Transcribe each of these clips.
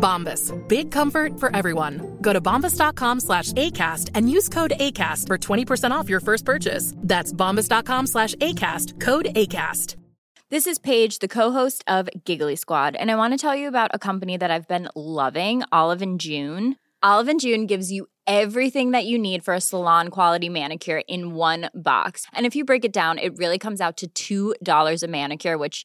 Bombas. Big comfort for everyone. Go to bombas.com slash ACAST and use code ACAST for 20% off your first purchase. That's bombas.com slash ACAST. Code ACAST. This is Paige, the co-host of Giggly Squad, and I want to tell you about a company that I've been loving, Olive and June. Olive and June gives you everything that you need for a salon quality manicure in one box. And if you break it down, it really comes out to $2 a manicure, which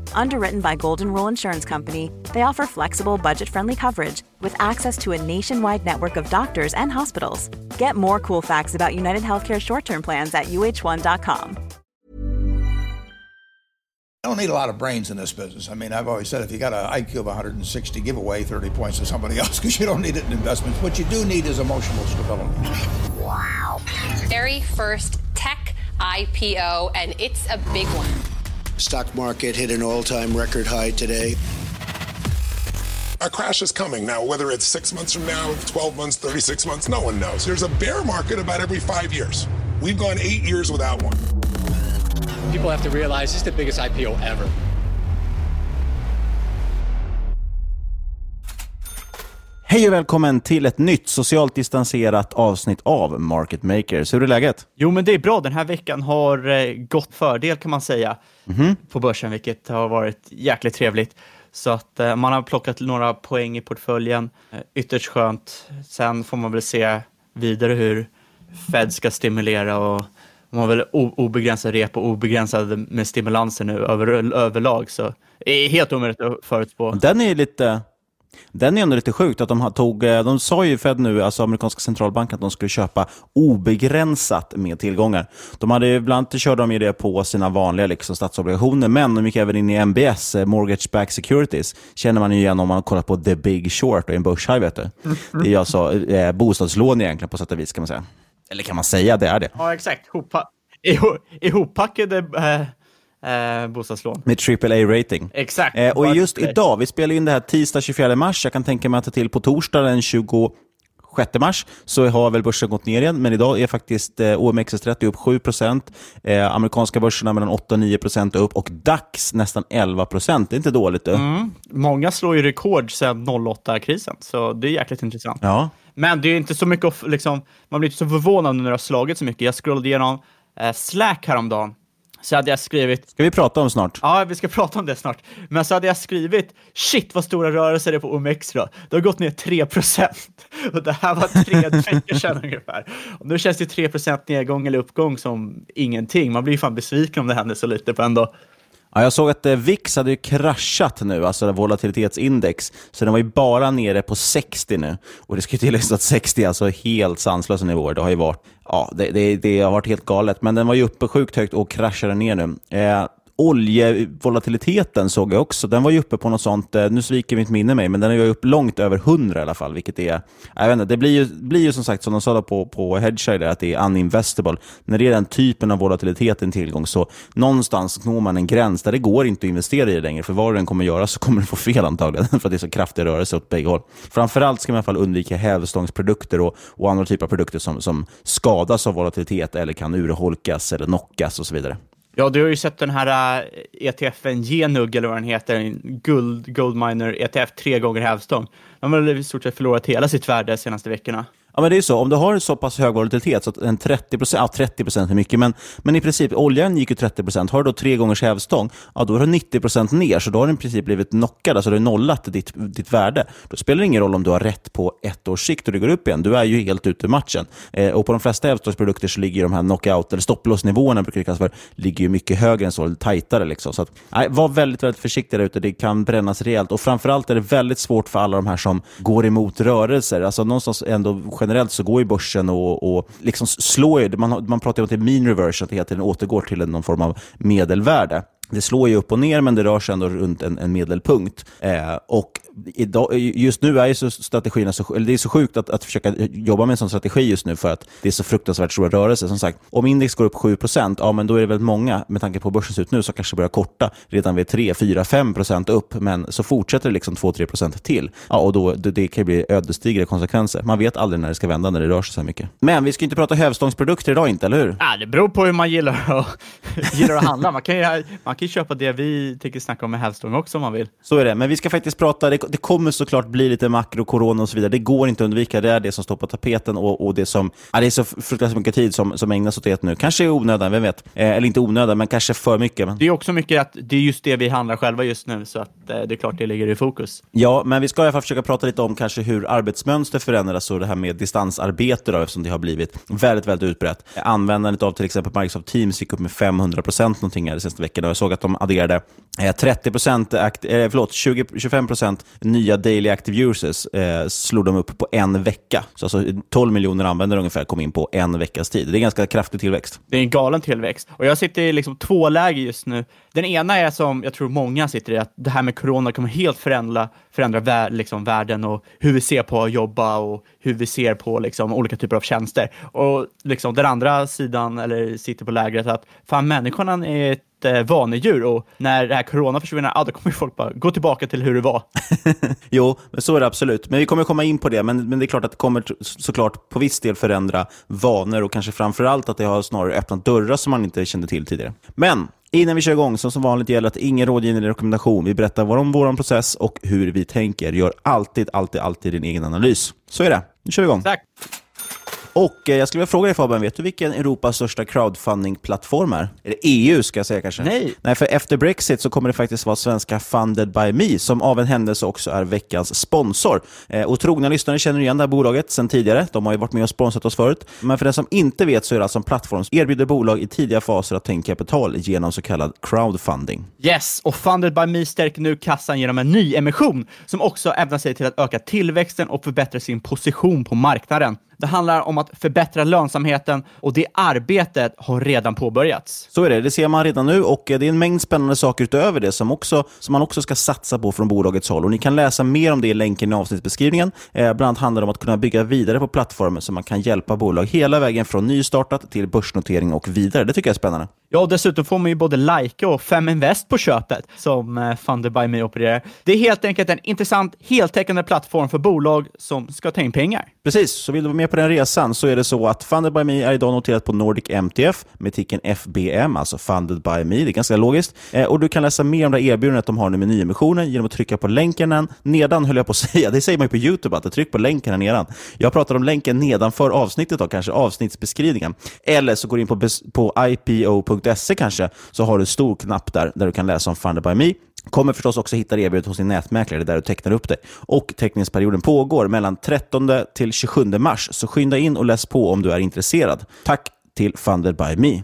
Underwritten by Golden Rule Insurance Company, they offer flexible, budget friendly coverage with access to a nationwide network of doctors and hospitals. Get more cool facts about United Healthcare short term plans at uh1.com. I don't need a lot of brains in this business. I mean, I've always said if you got an IQ of 160, give away 30 points to somebody else because you don't need it in investments. What you do need is emotional stability. Wow. Very first tech IPO, and it's a big one. Stock market hit an all time record high today. A crash is coming. Now, whether it's six months from now, 12 months, 36 months, no one knows. There's a bear market about every five years. We've gone eight years without one. People have to realize this is the biggest IPO ever. Hej och välkommen till ett nytt socialt distanserat avsnitt av Market Makers. Hur är läget? Jo, men det är bra. Den här veckan har eh, gått fördel kan man säga Mhm. på börsen, vilket har varit jäkligt trevligt. Så att eh, man har plockat några poäng i portföljen. Eh, ytterst skönt. Sen får man väl se vidare hur Fed ska stimulera och man har väl o- obegränsad rep och obegränsad med stimulanser nu över, överlag. Så det är helt omöjligt att förutspå. Den är lite... Den är ändå lite sjukt att de tog, eh, de sa ju Fed nu, alltså amerikanska centralbanken, att de skulle köpa obegränsat med tillgångar. De hade ju, ibland körde de ju det på sina vanliga liksom, statsobligationer, men de gick även in i MBS, eh, Mortgage back Securities. känner man ju igen om man har kollat på The Big Short och en börshaj. Vet du. Det är alltså eh, bostadslån egentligen på sätt och vis kan man säga. Eller kan man säga det är det? Ja, exakt. Hoppa- ihoppackade eh, eh, bostadslån. Med AAA-rating. Exakt. Eh, och just Varför? idag, vi spelar in det här tisdag 24 mars. Jag kan tänka mig att det till på torsdag den 26 mars så har väl börsen gått ner igen, men idag är faktiskt eh, OMXS30 upp 7 eh, amerikanska börserna mellan 8 och 9% upp och DAX nästan 11 Det är inte dåligt. Du. Mm. Många slår ju rekord sedan 08-krisen, så det är jäkligt intressant. Ja. Men det är inte så mycket, liksom, man blir inte så förvånad när det har slagit så mycket. Jag scrollade igenom eh, Slack häromdagen, så hade jag skrivit... Ska vi prata om snart? Ja, vi ska prata om det snart. Men så hade jag skrivit, shit vad stora rörelser det är på OMX då. Det har gått ner 3 Och det här var tre veckor sedan ungefär. Och nu känns det 3% nedgång eller uppgång som ingenting. Man blir ju fan besviken om det händer så lite på en dag. Ja, jag såg att eh, VIX hade ju kraschat nu, alltså volatilitetsindex. Så den var ju bara nere på 60 nu. Och det ska ju tilläggas att 60 är alltså helt sanslösa nivåer. Det har ju varit, ja, det, det, det har varit helt galet. Men den var ju uppe sjukt högt och kraschade ner nu. Eh, Oljevolatiliteten såg jag också. Den var ju uppe på något sånt, eh, nu sviker mitt minne mig, men den är ju upp långt över 100 i alla fall, vilket är, jag vet inte, det blir ju, blir ju som sagt, som de sa på, på Hedgehide, att det är uninvestable. När det är den typen av volatilitet i en tillgång, så någonstans når man en gräns där det går inte att investera i det längre, för vad du än kommer göra så kommer du få fel antagligen, för att det är så kraftig rörelse åt bägge håll. Framförallt ska man i alla fall undvika hävstångsprodukter och, och andra typer av produkter som, som skadas av volatilitet eller kan urholkas eller knockas och så vidare. Ja, du har ju sett den här eh, ETFen Genug, eller vad den heter, en Goldminer ETF, tre gånger hävstång. De har väl i stort sett förlorat hela sitt värde de senaste veckorna. Ja, men det är ju så. Om du har så pass hög volatilitet, så att en 30 procent, ja 30 procent är mycket, men, men i princip, oljan gick ju 30 procent. Har du då tre gångers hävstång, ja då har du 90 procent ner, så då har du i princip blivit knockad, alltså du har nollat ditt, ditt värde. Då spelar det ingen roll om du har rätt på ett års sikt och det går upp igen. Du är ju helt ute ur matchen. Eh, och på de flesta hävstångsprodukter så ligger de här knockout, eller stopplåsnivåerna, brukar det kallas för, ligger ju mycket högre än så, eller tajtare. Liksom. Så att, nej, var väldigt, väldigt försiktig där ute. Det kan brännas rejält. Och framförallt är det väldigt svårt för alla de här som går emot rörelser. Alltså någonstans ändå generellt så går ju börsen och, och liksom slår man, man pratar om att det är mean reversion, att det hela tiden återgår till någon form av medelvärde. Det slår ju upp och ner, men det rör sig ändå runt en, en medelpunkt. Eh, och idag, just nu är ju så strategierna så, eller det är så sjukt att, att försöka jobba med en sån strategi just nu för att det är så fruktansvärt stora rörelser. Som sagt, om index går upp 7 ja men då är det väldigt många, med tanke på hur börsen ser ut nu, som kanske börjar korta redan vid 3, 4, 5% upp. Men så fortsätter det liksom 2-3% till. Ja, och då, det, det kan bli ödesdigra konsekvenser. Man vet aldrig när det ska vända när det rör sig så mycket. Men vi ska inte prata hävstångsprodukter idag inte, eller hur? Ja, det beror på hur man gillar att, gillar att handla. Man kan, ju, man kan ju köpa det vi tänker snacka om med hävstång också om man vill. Så är det, men vi ska faktiskt prata, det, det kommer såklart bli lite makro, corona och så vidare. Det går inte att undvika. Det är det som står på tapeten och, och det som, ja, det är så fruktansvärt mycket tid som, som ägnas åt det nu. Kanske i onödan, vem vet? Eh, eller inte onödan, men kanske för mycket. Men... Det är också mycket att det är just det vi handlar själva just nu, så att det är klart det ligger i fokus. Ja, men vi ska i alla fall försöka prata lite om kanske hur arbetsmönster förändras och det här med distansarbete, då, eftersom det har blivit väldigt, väldigt utbrett. Användandet av till exempel Microsoft Teams gick upp med 500 procent någonting här de senaste veckorna. Jag såg att de adderade eh, 30 procent, eh, förlåt, 20, 25 procent nya daily active users eh, slog de upp på en vecka. Så alltså 12 miljoner användare ungefär kom in på en veckas tid. Det är ganska kraftig tillväxt. Det är en galen tillväxt. Och jag sitter i liksom två läger just nu. Den ena är som jag tror många sitter i, att det här med corona kommer helt förändra, förändra vär, liksom, världen och hur vi ser på att jobba och hur vi ser på liksom, olika typer av tjänster. Och liksom, den andra sidan, eller sitter på lägret, att fan människan är ett eh, vanedjur och när det här corona försvinner, ah, då kommer folk bara gå tillbaka till hur det var. jo, men så är det absolut. Men vi kommer komma in på det, men, men det är klart att det kommer såklart på viss del förändra vanor och kanske framför allt att det har snarare öppnat dörrar som man inte kände till tidigare. Men Innan vi kör igång, som, som vanligt gäller att ingen rådgivning eller rekommendation. Vi berättar om vår process och hur vi tänker. Gör alltid, alltid, alltid din egen analys. Så är det. Nu kör vi igång. Tack. Och eh, jag skulle vilja fråga dig Fabian, vet du vilken Europas största crowdfunding-plattform är? Eller EU ska jag säga kanske? Nej. Nej, för efter Brexit så kommer det faktiskt vara svenska Funded by Me, som av en händelse också är veckans sponsor. Eh, och trogna lyssnare känner igen det här bolaget sedan tidigare. De har ju varit med och sponsrat oss förut. Men för den som inte vet så är det alltså en plattform som erbjuder bolag i tidiga faser att ta in kapital genom så kallad crowdfunding. Yes, och Funded by Me stärker nu kassan genom en ny emission som också ämnar sig till att öka tillväxten och förbättra sin position på marknaden. Det handlar om att förbättra lönsamheten och det arbetet har redan påbörjats. Så är det. Det ser man redan nu och det är en mängd spännande saker utöver det som, också, som man också ska satsa på från bolagets håll. Och ni kan läsa mer om det i länken i avsnittsbeskrivningen. Eh, bland annat handlar det om att kunna bygga vidare på plattformen så man kan hjälpa bolag hela vägen från nystartat till börsnotering och vidare. Det tycker jag är spännande. Ja, och dessutom får man ju både Like och Feminvest på köpet som eh, Funded by Me opererar. Det är helt enkelt en intressant, heltäckande plattform för bolag som ska ta in pengar. Precis, så vill du vara med på den resan så är det så att Funded by Me är idag noterat på Nordic MTF med ticken FBM, alltså Funded by Me. Det är ganska logiskt. Eh, och Du kan läsa mer om det erbjudandet de har nu med nyemissionen genom att trycka på länken nedan, höll jag på att säga. Det säger man ju på YouTube, att tryck på länken här nedan. Jag pratar om länken nedanför avsnittet, då, kanske avsnittsbeskrivningen. Eller så går du in på, på ipo.se kanske, så har du en stor knapp där, där du kan läsa om Funded by Me. Kommer förstås också hitta erbjudet hos din nätmäklare där du tecknar upp dig. Och teckningsperioden pågår mellan 13 till 27 mars, så skynda in och läs på om du är intresserad. Tack till Funded by Me.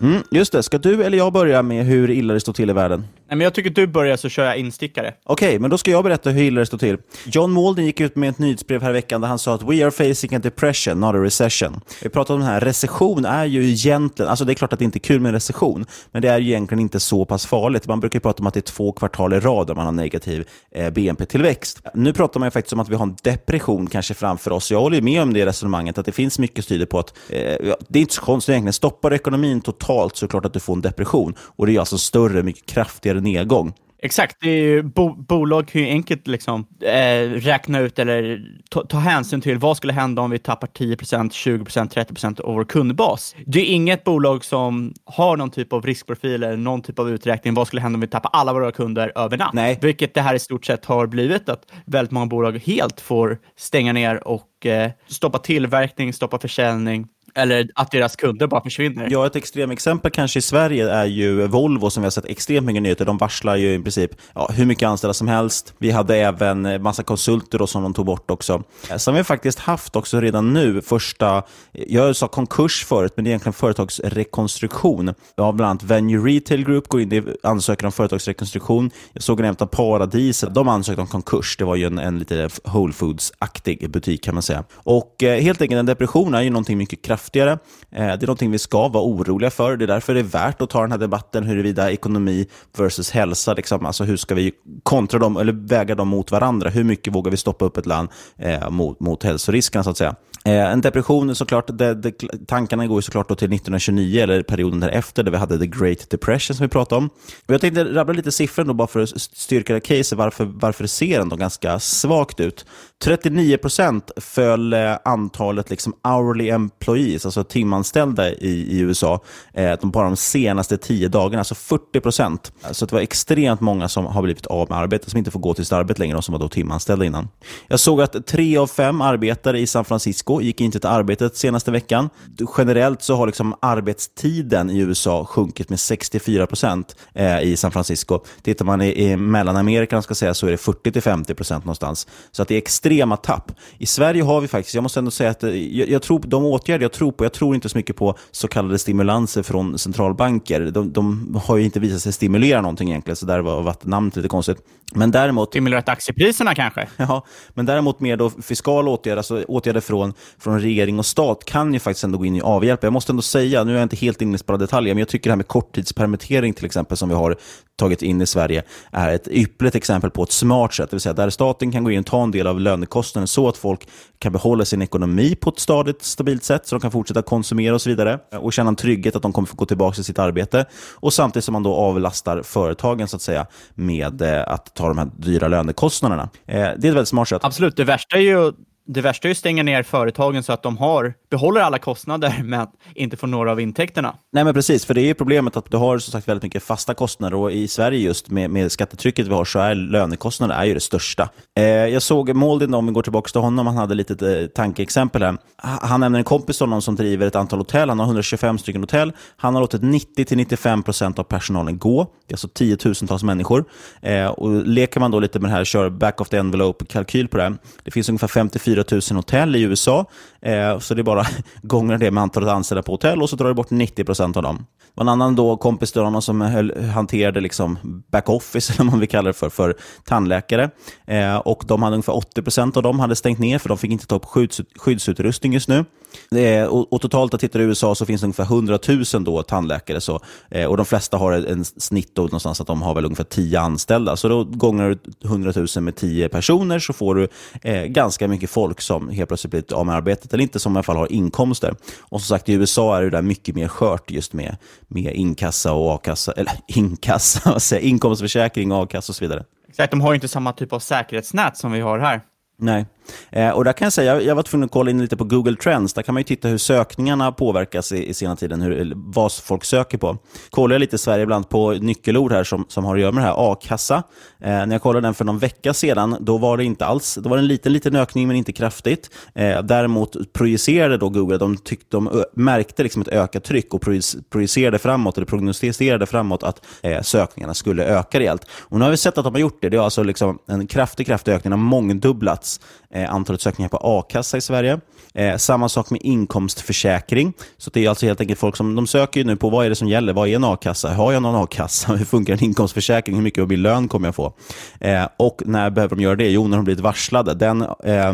Mm, just det, ska du eller jag börja med hur illa det står till i världen? Nej, men jag tycker du börjar så kör jag instickare. Okej, men då ska jag berätta hur illa det står till. John Malden gick ut med ett nyhetsbrev här i veckan där han sa att we are facing a depression, not a recession. Vi pratar om den här, recession är ju egentligen, alltså det är klart att det inte är kul med en recession, men det är ju egentligen inte så pass farligt. Man brukar ju prata om att det är två kvartal i rad där man har negativ eh, BNP-tillväxt. Nu pratar man ju faktiskt om att vi har en depression kanske framför oss. Jag håller ju med om det resonemanget, att det finns mycket som tyder på att eh, det är inte så konstigt egentligen. Stoppar ekonomin totalt så är det klart att du får en depression. Och det är alltså större, mycket kraftigare nedgång. Exakt, det är ju, bo, bolag kan ju enkelt liksom, eh, räkna ut eller ta, ta, hänsyn till vad skulle hända om vi tappar 10% 20% 30% av vår kundbas. Det är inget bolag som har någon typ av riskprofil eller någon typ av uträkning. Vad skulle hända om vi tappar alla våra kunder över natt? Nej. Vilket det här i stort sett har blivit, att väldigt många bolag helt får stänga ner och eh, stoppa tillverkning, stoppa försäljning eller att deras kunder bara försvinner. Ja, ett extremexempel kanske i Sverige är ju Volvo som vi har sett extremt mycket nyheter. De varslar ju i princip ja, hur mycket anställda som helst. Vi hade även massa konsulter då som de tog bort också. Sen har vi faktiskt haft också redan nu första, jag sa konkurs förut, men det är egentligen företagsrekonstruktion. Vi har bland annat Venue Retail Group går in och ansöker om företagsrekonstruktion. Jag såg nämnt att Paradis, de ansökte om konkurs. Det var ju en, en lite Whole Foods-aktig butik kan man säga. Och eh, helt enkelt en depression är ju någonting mycket kraftigt kraftigare. Eh, det är någonting vi ska vara oroliga för. Det är därför det är värt att ta den här debatten huruvida ekonomi versus hälsa, liksom, alltså hur ska vi kontra dem eller väga dem mot varandra? Hur mycket vågar vi stoppa upp ett land eh, mot, mot hälsorisken så att säga? Eh, en depression, såklart, det, det, tankarna går såklart till 1929, eller perioden därefter, där vi hade the Great Depression som vi pratade om. jag tänkte rabbla lite siffror då, bara för att styrka det caset, varför, varför det ser ändå ganska svagt ut. 39 procent föll eh, antalet liksom hourly employees, alltså timanställda i, i USA, eh, de bara de senaste tio dagarna, alltså 40 procent. Så det var extremt många som har blivit av med arbetet, som inte får gå till sitt arbete längre och som var då timanställda innan. Jag såg att tre av fem arbetare i San Francisco gick inte till arbetet senaste veckan. Generellt så har liksom arbetstiden i USA sjunkit med 64 procent eh, i San Francisco. Tittar man i, i Mellanamerika ska säga, så är det 40-50 procent någonstans. Så att det är extrema tapp. I Sverige har vi faktiskt, jag måste ändå säga att eh, jag, jag tror på de åtgärder jag tror på, jag tror inte så mycket på så kallade stimulanser från centralbanker. De, de har ju inte visat sig stimulera någonting egentligen, så där var, var namnet lite konstigt. Men däremot... Stimulerat aktiepriserna kanske? Ja, men däremot mer då fiskala åtgärder, alltså åtgärder från, från regering och stat kan ju faktiskt ändå gå in och avhjälpa. Jag måste ändå säga, nu är jag inte helt inne på detaljer, men jag tycker det här med korttidspermittering till exempel, som vi har tagit in i Sverige, är ett ypperligt exempel på ett smart sätt. Det vill säga där staten kan gå in och ta en del av lönekostnaden så att folk kan behålla sin ekonomi på ett stadigt, stabilt sätt, så de kan fortsätta konsumera och så vidare och känna en trygghet att de kommer få gå tillbaka till sitt arbete. Och samtidigt som man då avlastar företagen så att säga med eh, att ta de här dyra lönekostnaderna. Eh, det är ett väldigt smart sätt. Absolut. Det värsta är ju det värsta är att stänga ner företagen så att de har, behåller alla kostnader men inte får några av intäkterna. Nej, men precis. För det är ju problemet att du har som sagt väldigt mycket fasta kostnader och i Sverige just med, med skattetrycket vi har så är lönekostnader är ju det största. Eh, jag såg Moldin, om vi går tillbaka till honom, han hade lite eh, tankeexempel här. Han nämner en kompis till honom som driver ett antal hotell. Han har 125 stycken hotell. Han har låtit 90-95% av personalen gå. Det är alltså tiotusentals människor. Eh, och leker man då lite med det här, kör back of the envelope-kalkyl på det. Det finns ungefär 54 4 000 hotell i USA. Eh, så det är bara gånger det med antalet anställda på hotell och så drar du bort 90 procent av dem. Det var en annan då, kompis till honom som höll, hanterade liksom backoffice, eller vad man vill kalla det för, för tandläkare. Eh, och de hade ungefär 80 procent av dem hade stängt ner för de fick inte ta upp skydds, skyddsutrustning just nu. Eh, och, och, totalt, tittar i USA, så finns det ungefär 100 000 då tandläkare. Så, eh, och de flesta har en snitt då någonstans att de har väl ungefär 10 anställda. Så då gånger du 100 000 med 10 personer så får du eh, ganska mycket folk som helt plötsligt blir av med arbetet, eller inte som i alla fall har inkomster. Och som sagt, i USA är det där mycket mer skört just med, med inkassa och a-kassa, eller inkassa, inkomstförsäkring, a-kassa och så vidare. Exakt, de har ju inte samma typ av säkerhetsnät som vi har här. Nej. Eh, och där kan jag säga, jag var tvungen att kolla in lite på Google Trends. Där kan man ju titta hur sökningarna påverkas i, i sena tiden, hur, vad folk söker på. Kollar jag lite i Sverige ibland på nyckelord här som, som har att göra med det här, a-kassa. Eh, när jag kollade den för någon vecka sedan, då var det inte alls, då var det en liten, liten ökning men inte kraftigt. Eh, däremot projicerade då Google, de, tyckte, de märkte liksom ett ökat tryck och projicerade framåt, eller prognostiserade framåt att eh, sökningarna skulle öka rejält. Och nu har vi sett att de har gjort det. Det är alltså liksom en kraftig, kraftig ökning, har mångdubblats. Eh, Eh, antalet sökningar på a-kassa i Sverige. Eh, samma sak med inkomstförsäkring. Så det är alltså helt enkelt folk som de söker ju nu på vad är det som gäller? Vad är en a-kassa? Har jag någon a-kassa? Hur funkar en inkomstförsäkring? Hur mycket av min lön kommer jag få? Eh, och när behöver de göra det? Jo, när de blivit varslade. Den eh,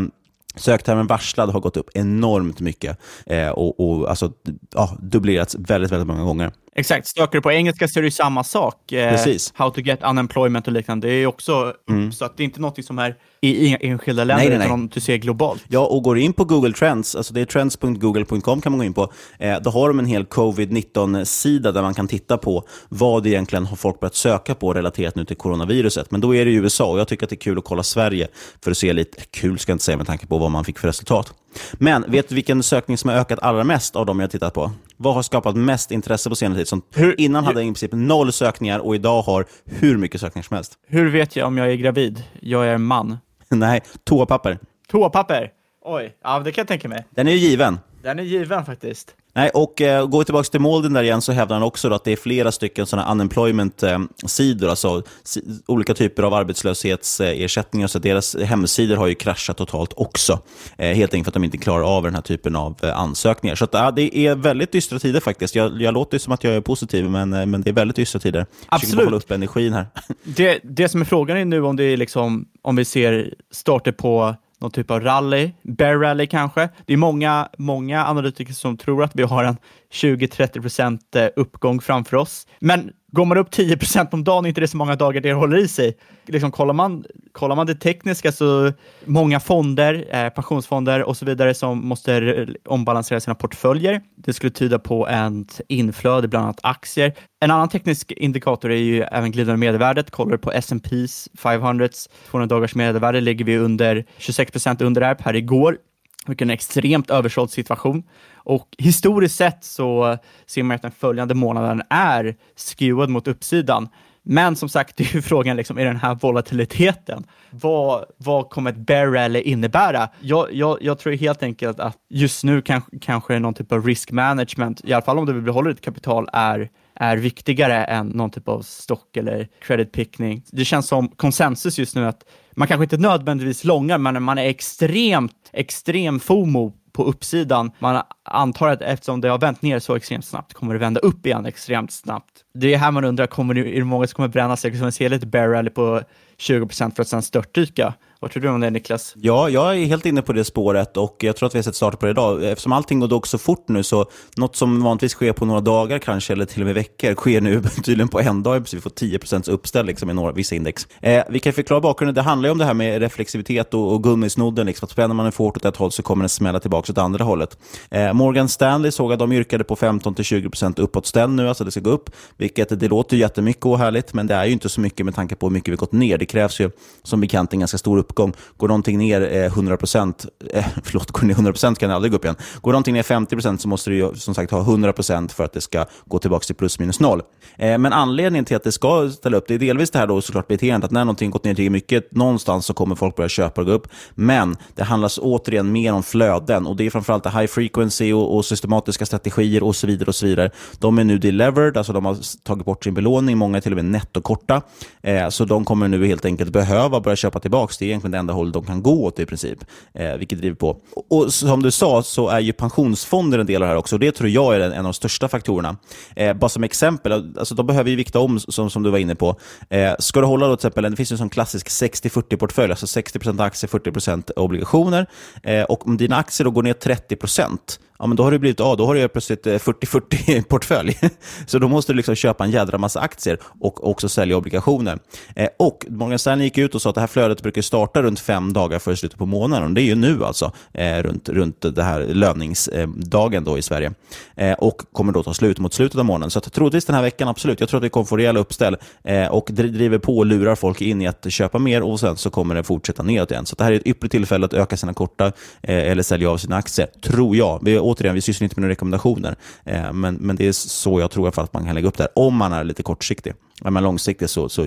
Söktermen varslad har gått upp enormt mycket eh, och, och alltså, ja, dubblerats väldigt, väldigt många gånger. Exakt, söker du på engelska så är det ju samma sak. Eh, Precis. How to get unemployment och liknande. Det är också Mm. så att det är inte något som är i enskilda länder, Nej, nej, nej. utan du ser globalt. Ja, och går in på Google Trends, alltså det är trends.google.com kan man gå in på, eh, då har de en hel covid-19-sida där man kan titta på vad egentligen har folk börjat söka på relaterat nu till coronaviruset. Men då är det i USA och jag tycker att det är kul att kolla Sverige för att se lite, kul ska jag inte säga med tanke på vad man fick för resultat. Men vet du vilken sökning som har ökat allra mest av de jag tittat på? Vad har skapat mest intresse på senare tid? Som innan hade i princip noll sökningar och idag har hur mycket sökningar som helst. Hur vet jag om jag är gravid? Jag är en man. Nej, toapapper. Toapapper? Oj, ja det kan jag tänka mig. Den är ju given. Den är given faktiskt. Nej, och eh, går vi tillbaka till Malden där igen så hävdar han också att det är flera stycken sådana unemployment-sidor, alltså si olika typer av arbetslöshetsersättningar, så deras hemsidor har ju kraschat totalt också. Eh, helt enkelt för att de inte klarar av den här typen av eh, ansökningar. Så att, ja, det är väldigt dystra tider faktiskt. Jag, jag låter som att jag är positiv, men, eh, men det är väldigt dystra tider. Jag Absolut. hålla upp energin här. Det, det som är frågan är nu om det är liksom, om vi ser starter på någon typ av rally, bear rally kanske. Det är många, många analytiker som tror att vi har en 20-30% eh, uppgång framför oss. Men går man upp 10% om dagen är inte det så många dagar det håller i sig. Liksom, kollar, man, kollar man det tekniska så många fonder, eh, pensionsfonder och så vidare som måste ombalansera sina portföljer. Det skulle tyda på ett inflöde bland annat aktier. En annan teknisk indikator är ju även glidande medelvärdet. Kollar du på S&P's 500 200 dagars medelvärde ligger vi under 26% under där per igår vilken extremt översåld situation. Och historiskt sett så ser man att den följande månaden är skewad mot uppsidan. Men som sagt, det är ju frågan, liksom, är den här volatiliteten, vad, vad kommer ett bear rally innebära? Jag, jag, jag tror helt enkelt att just nu kanske, kanske någon typ av risk management, i alla fall om du vill behålla ditt kapital, är är viktigare än någon typ av stock eller credit pickning. Det känns som konsensus just nu att man kanske inte nödvändigtvis långar, men man är extremt, extrem FOMO på uppsidan. Man antar att eftersom det har vänt ner så extremt snabbt kommer det vända upp igen extremt snabbt. Det är här man undrar, kommer det, är det många som kommer bränna sig? Kommer vi ser lite bear rally på 20% för att sen störtdyka? Vad tror du om det Niklas? Ja, jag är helt inne på det spåret och jag tror att vi har sett starter på det idag. Eftersom allting går dock så fort nu så något som vanligtvis sker på några dagar kanske, eller till och med veckor, sker nu tydligen på en dag. Vi får 10% uppställ liksom, i några, vissa index. Eh, vi kan förklara bakgrunden. Det handlar ju om det här med reflexivitet och, och gummisnodden. Liksom, att spänner man en fort åt ett håll så kommer den smälla tillbaka åt andra hållet. Eh, Morgan Stanley såg att de yrkade på 15-20% uppåtställ nu, alltså det ska gå upp. Vilket det låter ju jättemycket och härligt, men det är ju inte så mycket med tanke på hur mycket vi gått ner. Det krävs ju som bekant en ganska stor uppgång. Går någonting ner 100%, eh, eh förlåt, går ner 100% kan det aldrig gå upp igen. Går någonting ner 50% så måste du ju som sagt ha 100% för att det ska gå tillbaka till plus minus noll. Eh, men anledningen till att det ska ställa upp, det är delvis det här då såklart beteendet, att när någonting gått ner till mycket, någonstans så kommer folk börja köpa och gå upp. Men det handlar återigen mer om flöden och det är framförallt high frequency och, och systematiska strategier och så vidare. och så vidare. De är nu delevered, alltså de har tagit bort sin belåning, många är till och med nettokorta. Eh, så de kommer nu helt enkelt behöva börja köpa tillbaka. Det egentligen det enda håll de kan gå åt i princip, eh, vilket driver på. Och, som du sa så är ju pensionsfonder en del av det här också. Och det tror jag är en, en av de största faktorerna. Eh, bara som exempel, alltså de behöver ju vikta om, som, som du var inne på. Eh, ska du hålla då till exempel, det finns ju en sån klassisk 60-40-portfölj, alltså 60% aktier, 40% obligationer. Eh, och om dina aktier då går ner 30%, ja, men då har det blivit, ja, då har du plötsligt eh, 40-40 portfölj. Så då måste du liksom köpa en jädra massa aktier och också sälja obligationer. Eh, och Morgan Stanley gick ut och sa att det här flödet brukar starta runt fem dagar före slutet på månaden. Det är ju nu alltså, eh, runt, runt det här löningsdagen då i Sverige. Och kommer då ta slut mot slutet av månaden. Så att troligtvis den här veckan, absolut. Jag tror att vi kommer få rejäla uppställ och driver på och lurar folk in i att köpa mer och sen så kommer det fortsätta neråt igen. Så det här är ett ypperligt tillfälle att öka sina korta eller sälja av sina aktier, tror jag. Återigen, vi sysslar inte med några rekommendationer, eh, men, men det är så jag tror i alla fall att man kan lägga upp det här, om man är lite kortsiktig. Är man långsiktig så, så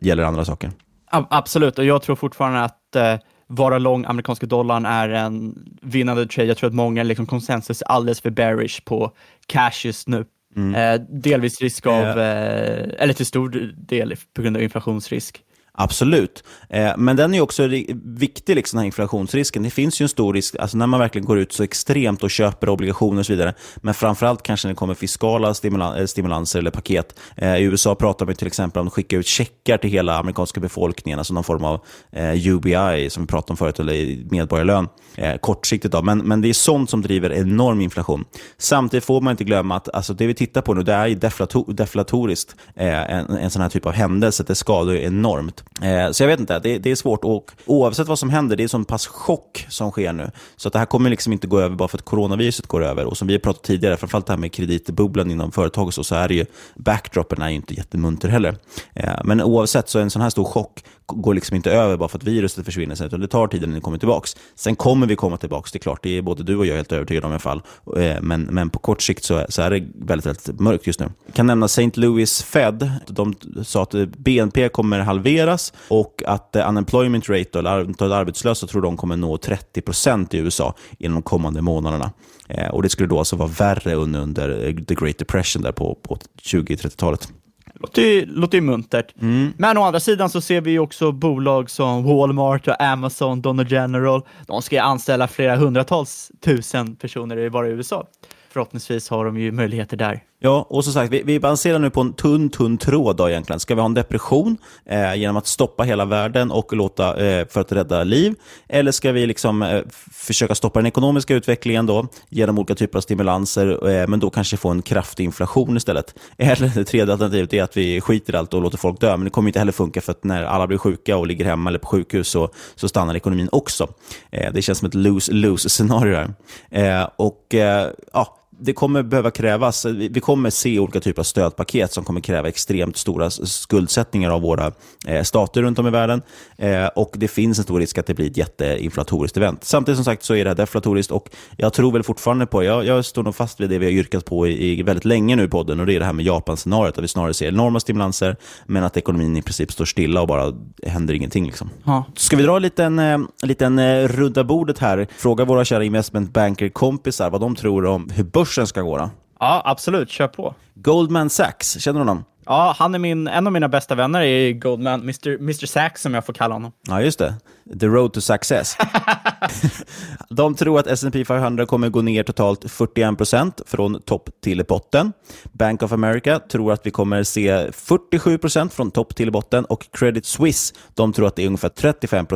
gäller andra saker. Absolut, och jag tror fortfarande att eh, vara lång amerikanska dollarn är en vinnande trade. Jag tror att många liksom, konsensus är alldeles för bearish på cash just nu. Mm. Eh, delvis risk av, eh, eller till stor del på grund av inflationsrisk. Absolut. Eh, men den är också viktig, liksom, den här inflationsrisken. Det finns ju en stor risk alltså när man verkligen går ut så extremt och köper obligationer och så vidare. Men framförallt kanske när det kommer fiskala stimulans, eh, stimulanser eller paket. Eh, I USA pratar man till exempel om att skicka ut checkar till hela amerikanska befolkningen, alltså någon form av eh, UBI som vi pratade om förut, eller medborgarlön. Eh, kortsiktigt då. Men, men det är sånt som driver enorm inflation. Samtidigt får man inte glömma att alltså, det vi tittar på nu, det är deflator deflatoriskt. Eh, en, en sån här typ av händelse, det skadar enormt. Eh, så jag vet inte, det, det, är svårt. Och oavsett vad som händer, det är en sån pass chock som sker nu. Så att det här kommer liksom inte gå över bara för att coronaviruset går över. Och som vi har pratat tidigare, framförallt det här med kreditbubblan inom företag och så, så är det ju, backdropen är ju inte jättemunter heller. Eh, men oavsett så är en sån här stor chock går liksom inte över bara för att viruset försvinner, utan det tar tid innan det kommer tillbaka. Sen kommer vi komma tillbaka, det är klart. Det är både du och jag helt övertygade om i alla fall. Eh, men, men på kort sikt så, så är det väldigt, väldigt mörkt just nu. Jag kan nämna St. Louis Fed. De sa att BNP kommer halveras och att unemployment rate, eller antalet arbetslösa, tror de kommer nå 30 procent i USA inom de kommande månaderna. Eh, och Det skulle då alltså vara värre under, under the Great Depression där på, på 20-30-talet. Låter ju, låter ju muntert. Mm. Men å andra sidan så ser vi också bolag som Walmart och Amazon, Dollar General. De ska anställa flera hundratals tusen personer bara i USA. Förhoppningsvis har de ju möjligheter där. Ja, och som sagt, vi, vi balanserar nu på en tunn, tunn tråd då egentligen. Ska vi ha en depression eh, genom att stoppa hela världen och låta eh, för att rädda liv? Eller ska vi liksom eh, försöka stoppa den ekonomiska utvecklingen då genom olika typer av stimulanser, eh, men då kanske få en kraftig inflation istället? Eller det tredje alternativet är att vi skiter i allt och låter folk dö, men det kommer inte heller funka för att när alla blir sjuka och ligger hemma eller på sjukhus så, så stannar ekonomin också. Eh, det känns som ett lose-lose scenario här. Eh, och eh, ja, det kommer behöva krävas, vi kommer se olika typer av stödpaket som kommer kräva extremt stora skuldsättningar av våra eh, stater runt om i världen. Eh, och det finns en stor risk att det blir ett jätteinflatoriskt event. Samtidigt som sagt så är det här deflatoriskt och jag tror väl fortfarande på, jag, jag står nog fast vid det vi har yrkat på i, i väldigt länge nu i podden och det är det här med Japan-scenariot, att vi snarare ser enorma stimulanser men att ekonomin i princip står stilla och bara händer ingenting. Liksom. Ja. Ska vi dra en liten, eh, liten eh, runda bordet här, fråga våra kära investment banker-kompisar vad de tror om hur börsen börsen ska gå då? Ja, absolut. Kör på. Goldman Sachs, känner du honom? Ja, han är min, en av mina bästa vänner i Goldman, Mr, Mr Sachs som jag får kalla honom. Ja, just det. The road to success. de tror att S&P 500 kommer gå ner totalt 41% från topp till botten. Bank of America tror att vi kommer se 47% från topp till botten och Credit Suisse de tror att det är ungefär 35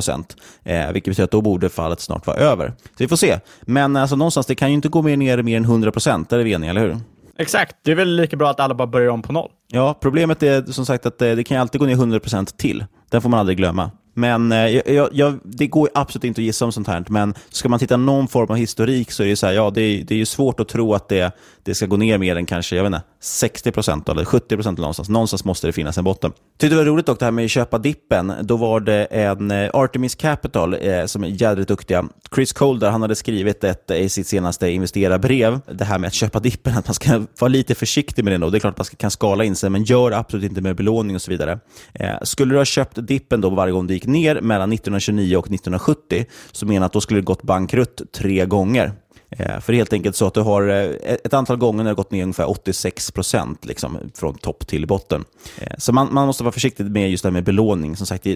eh, vilket betyder att då borde fallet snart vara över. Så vi får se. Men alltså, någonstans, det kan ju inte gå mer ner mer än 100 där är vi eniga, eller hur? Exakt, det är väl lika bra att alla bara börjar om på noll. Ja, problemet är som sagt att eh, det kan alltid gå ner 100% till. Den får man aldrig glömma. Men eh, jag, jag, det går absolut inte att gissa om sånt här. Men ska man titta någon form av historik så är det så här, ja, det är, det är ju svårt att tro att det, det ska gå ner mer än kanske, jag vet inte, 60 procent eller 70 procent någonstans. Någonstans måste det finnas en botten. Tyckte det var roligt dock det här med att köpa dippen. Då var det en eh, Artemis Capital eh, som är jädrigt duktiga. Chris Colder, han hade skrivit ett, eh, i sitt senaste investerarbrev, det här med att köpa dippen, att man ska vara lite försiktig med det då. Det är klart att man ska, kan skala in sig, men gör absolut inte med belåning och så vidare. Eh, skulle du ha köpt dippen då varje gång det gick ner mellan 1929 och 1970, så menar att då skulle det gått bankrutt tre gånger. Eh, för helt enkelt så att du har eh, ett antal gånger när det gått ner ungefär 86 procent liksom, från topp till botten. Eh, så man, man, måste vara försiktig med just det här med belåning. Som sagt,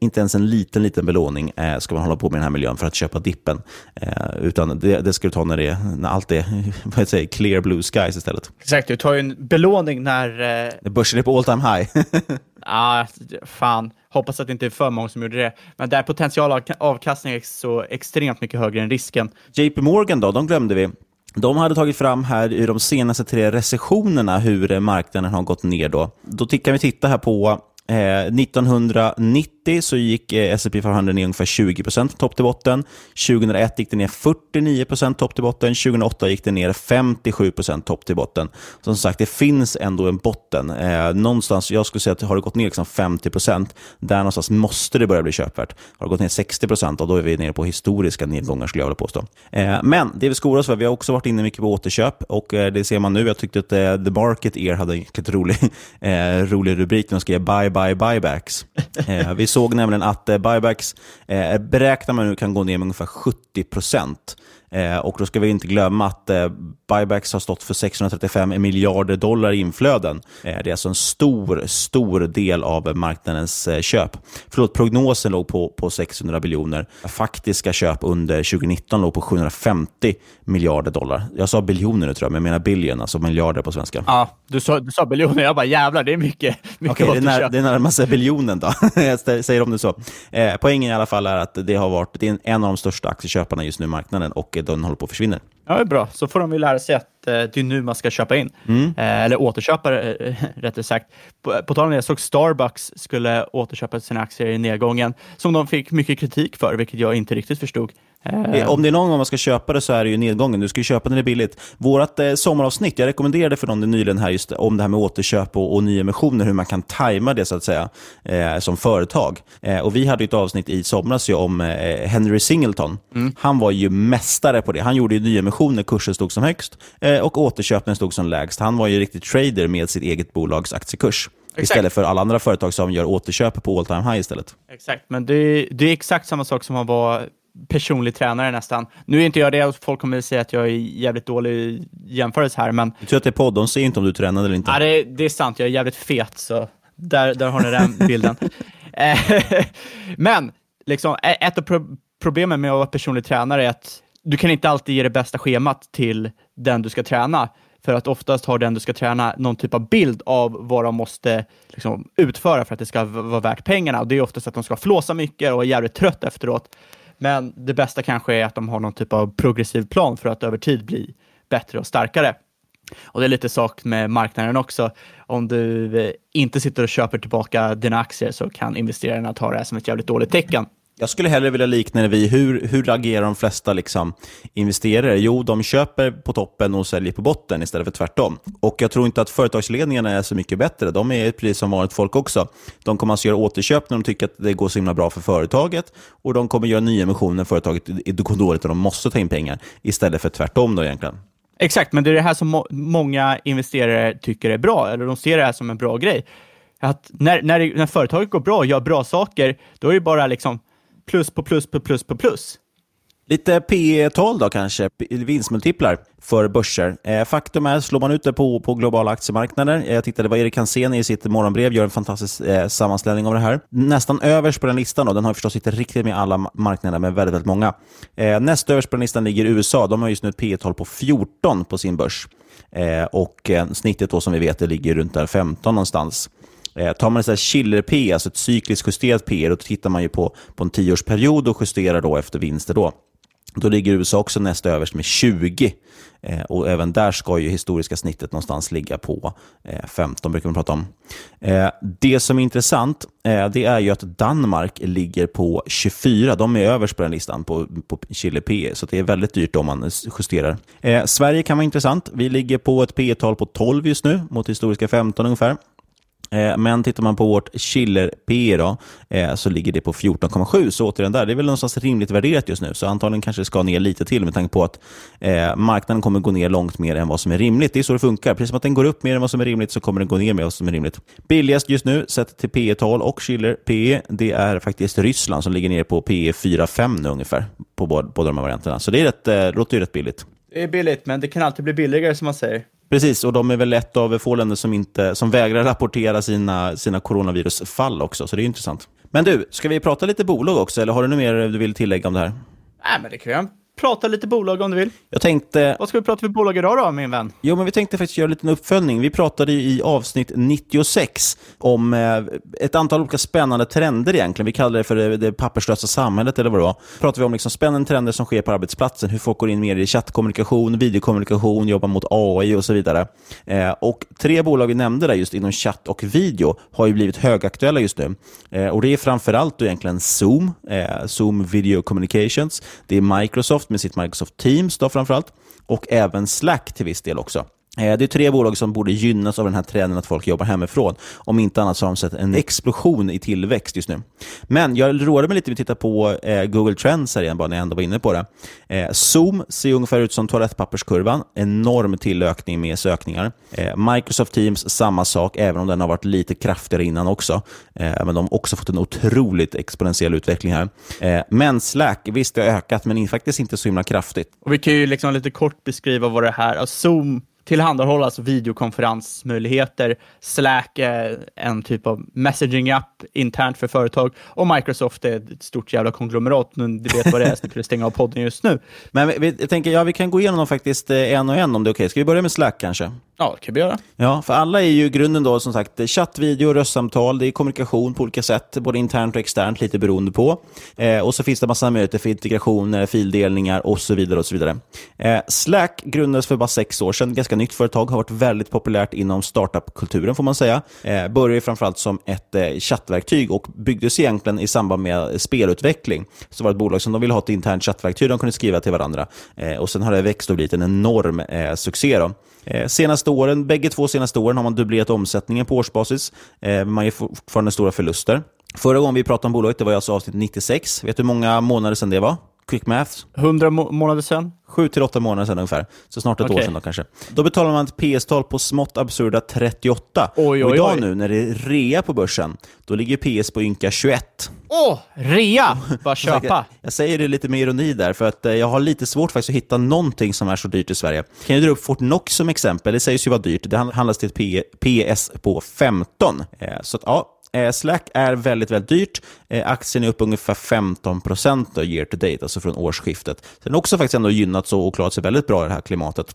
inte ens en liten, liten belåning ska man hålla på med i den här miljön för att köpa dippen. Utan det, det ska du ta när, det, när allt är vad säger, clear blue skies istället. Exakt, du tar ju en belåning när... När börsen är på all time high. ah, fan. Hoppas att det inte är för många som gjorde det. Men där potentialavkastningen är så extremt mycket högre än risken. JP Morgan då, de glömde vi. De hade tagit fram här i de senaste tre recessionerna hur marknaden har gått ner. Då, då kan vi titta här på Eh, 1990 så gick eh, S&P 500 ner ungefär 20 topp till botten. 2001 gick det ner 49 topp till botten. 2008 gick det ner 57 topp till botten. Som sagt, det finns ändå en botten. Eh, någonstans, jag skulle säga att har det gått ner liksom 50% där någonstans måste det börja bli köpvärt. Har det gått ner 60% då är vi nere på historiska nedgångar skulle jag vilja påstå. Eh, men det vi skor oss för, vi har också varit inne mycket på återköp och eh, det ser man nu. Jag tyckte att eh, The Market Ear hade en rolig, eh, rolig rubrik när de skrev bye buy buybacks. Eh, vi såg såg nämligen att eh, buybacks eh, beräknar man nu kan gå ner med ungefär 70 procent. Eh, och då ska vi inte glömma att eh, buybacks har stått för 635 miljarder dollar i inflöden. Eh, det är alltså en stor, stor del av marknadens eh, köp. Förlåt, prognosen låg på, på 600 biljoner. Faktiska köp under 2019 låg på 750 miljarder dollar. Jag sa biljoner nu tror jag, men jag menar billion, alltså miljarder på svenska. Ja, du sa, du sa biljoner. Jag bara jävlar, det är mycket. mycket Okej, det, när, det närmar sig biljonen då. jag säger om det så. Eh, poängen i alla fall är att det har varit det är en av de största aktieköparna just nu i marknaden och den håller på att försvinna. Ja, det är bra. Så får de ju lära sig att eh, det är nu man ska köpa in. Mm. Eh, eller återköpa, eh, rättare sagt. På, på tal om det, jag såg Starbucks skulle återköpa sina aktier i nedgången, som de fick mycket kritik för, vilket jag inte riktigt förstod. Eh, Om det är någon gång man ska köpa det så är det ju nedgången. Du ska ju köpa när det är billigt. Vårt eh, sommaravsnitt, jag rekommenderade för någon nyligen här just om det här med återköp och, och nyemissioner, hur man kan tajma det så att säga eh, som företag. Eh, och Vi hade ett avsnitt i somras om eh, Henry Singleton. Mm. Han var ju mästare på det. Han gjorde ju nyemissioner när kursen stod som högst eh, och återköp när den stod som lägst. Han var ju riktigt trader med sitt eget bolags aktiekurs. Exakt. Istället för alla andra företag som gör återköp på all time high istället. Exakt, men det, det är exakt samma sak som att vara personlig tränare nästan. Nu är inte jag det, folk kommer att säga att jag är jävligt dålig i jämförelse här, men... Du tror att det är podd, de ser inte om du tränar eller inte. Ja, det, det är sant, jag är jävligt fet, så där, där har ni den bilden. Eh, men, liksom, ett av pro problemen med att vara personlig tränare är att du kan inte alltid ge det bästa schemat till den du ska träna. För att oftast har den du ska träna någon typ av bild av vad de måste liksom, utföra för att det ska vara värt pengarna. Och det är oftast att de ska flåsa mycket och är jävligt trött efteråt. Men det bästa kanske är att de har någon typ av progressiv plan för att över tid bli bättre och starkare. Och det är lite sak med marknaden också. Om du eh, inte sitter och köper tillbaka dina aktier så kan investerarna ta det här som ett jävligt dåligt tecken. Jag skulle hellre vilja likna det vid hur, hur agerar de flesta liksom, investerare? Jo, de köper på toppen och säljer på botten istället för tvärtom. Och Jag tror inte att företagsledningarna är så mycket bättre. De är precis som vanligt folk också. De kommer alltså göra återköp när de tycker att det går så himla bra för företaget och de kommer göra nyemissioner när företaget går dåligt och de måste ta in pengar istället för tvärtom då egentligen. Exakt, men det är det här som må många investerare tycker är bra, eller de ser det här som en bra grej. Att när, när, när företaget går bra och gör bra saker, då är det bara liksom plus på plus på plus på plus. Lite P tal då kanske, vinstmultiplar för börser. Eh, faktum är, slår man ut det på, på globala aktiemarknader, eh, jag tittade vad Erik Hansén i sitt morgonbrev gör en fantastisk eh, sammanställning av det här. Nästan överst på den listan, då, den har förstås inte riktigt med alla marknader, men väldigt, väldigt många. Eh, näst överst på den listan ligger USA, de har just nu ett P tal på 14 på sin börs. Eh, och eh, snittet då som vi vet det ligger runt där 15 någonstans. Eh, tar man ett chiller-P, alltså ett cykliskt justerat P, då tittar man ju på, på en tioårsperiod och justerar då efter vinster. Då. Då ligger USA också näst överst med 20. Eh, och även där ska ju historiska snittet någonstans ligga på eh, 15, brukar man prata om. Eh, det som är intressant eh, det är ju att Danmark ligger på 24. De är överst på den listan på, på Chile P, så det är väldigt dyrt om man justerar. Eh, Sverige kan vara intressant. Vi ligger på ett P tal på 12 just nu, mot historiska 15 ungefär. Eh, men tittar man på vårt chiller P då, eh, så ligger det på 14,7. Så återigen där, det är väl någonstans rimligt värderat just nu. Så antagligen kanske det ska ner lite till med tanke på att eh, marknaden kommer gå ner långt mer än vad som är rimligt. Det är så det funkar. Precis som att den går upp mer än vad som är rimligt så kommer den gå ner mer än vad som är rimligt. Billigast just nu, sett till P tal och chiller P det är faktiskt Ryssland som ligger ner på P 4,5 nu ungefär på båda, båda de här varianterna. Så det är rätt, låter ju rätt billigt. Det är billigt, men det kan alltid bli billigare som man säger. Precis, och de är väl ett av få länder som, inte, som vägrar rapportera sina, sina coronavirusfall också, så det är intressant. Men du, ska vi prata lite bolag också, eller har du något mer du vill tillägga om det här? Nej, men det kan jag prata lite bolag om du vill. Jag tänkte... Vad ska vi prata för bolag idag då, min vän? Jo, men vi tänkte faktiskt göra en liten uppföljning. Vi pratade i avsnitt 96 om eh, ett antal olika spännande trender egentligen. Vi kallade det för det, papperslösa samhället eller vad det var. Pratade vi om liksom spännande trender som sker på arbetsplatsen, hur folk går in mer i chattkommunikation, videokommunikation, jobbar mot AI och så vidare. Eh, och tre bolag vi nämnde där just inom chatt och video har ju blivit högaktuella just nu. Eh, och det är framförallt då egentligen Zoom, Zoom Video Communications. Det är Microsoft med sitt Microsoft Teams då framförallt och även Slack till viss del också. Eh, det är tre bolag som borde gynnas av den här trenden att folk jobbar hemifrån. Om inte annat så har de sett en explosion i tillväxt just nu. Men jag roade mig lite med att titta på eh, Google Trends här igen, bara när jag ändå var inne på det. Eh, Zoom ser ungefär ut som toalettpapperskurvan. Enorm tillökning med sökningar. Microsoft Teams, samma sak, även om den har varit lite kraftigare innan också. Men de har också fått en otroligt exponentiell utveckling här. Men Slack, visst det har ökat, men faktiskt inte så himla kraftigt. Och vi kan ju liksom lite kort beskriva vad det här, alltså Zoom tillhandahålla alltså videokonferensmöjligheter, Slack är en typ av messaging-app internt för företag och Microsoft är ett stort jävla konglomerat. men du vet vad det är, så du skulle stänga av podden just nu. Men vi, jag tänker, ja, vi kan gå igenom dem faktiskt eh, en och en om det är okej. Ska vi börja med Slack kanske? Ja, det kan vi göra. Ja, för alla är ju i grunden då som sagt chatt, video, röstsamtal. Det är kommunikation på olika sätt, både internt och externt, lite beroende på. Eh, och så finns det massa möjligheter för integrationer, eh, fildelningar och så vidare. och så vidare. Eh, Slack grundades för bara sex år sedan, ganska nytt företag, har varit väldigt populärt inom startup-kulturen får man säga. Eh, började framförallt som ett eh, chattverktyg och byggdes egentligen i samband med spelutveckling. Så var ett bolag som de ville ha ett internt chattverktyg de kunde skriva till varandra. Eh, och sen har det växt och blivit en enorm eh, succé. Då. Eh, senaste åren, bägge två senaste åren har man dubblerat omsättningen på årsbasis. Eh, man gör fortfarande stora förluster. Förra gången vi pratade om bolaget, det var alltså avsnitt 96. Vet du hur många månader sedan det var? Quick math. 100 må månader sedan? 7 till 8 månader sedan ungefär. Så snart ett Okej. år sedan då kanske. Då betalar man ett PS-tal på smått absurda 38. Oj, och oj, idag oj. nu när det är rea på börsen, då ligger PS på ynka 21. Åh, rea! Bara köpa. Jag, säger det lite med ironi där, för att eh, jag har lite svårt faktiskt att hitta någonting som är så dyrt i Sverige. Kan jag dra upp Fortnox som exempel? Det sägs ju vara dyrt. Det hand- handlas till ett PS på 15. Eh, Så att, ja, Eh, Slack är väldigt, väldigt dyrt. Eh, aktien är upp ungefär 15 procent year to date, alltså från årsskiftet. Den har också faktiskt ändå gynnats och klarat sig väldigt bra i det här klimatet.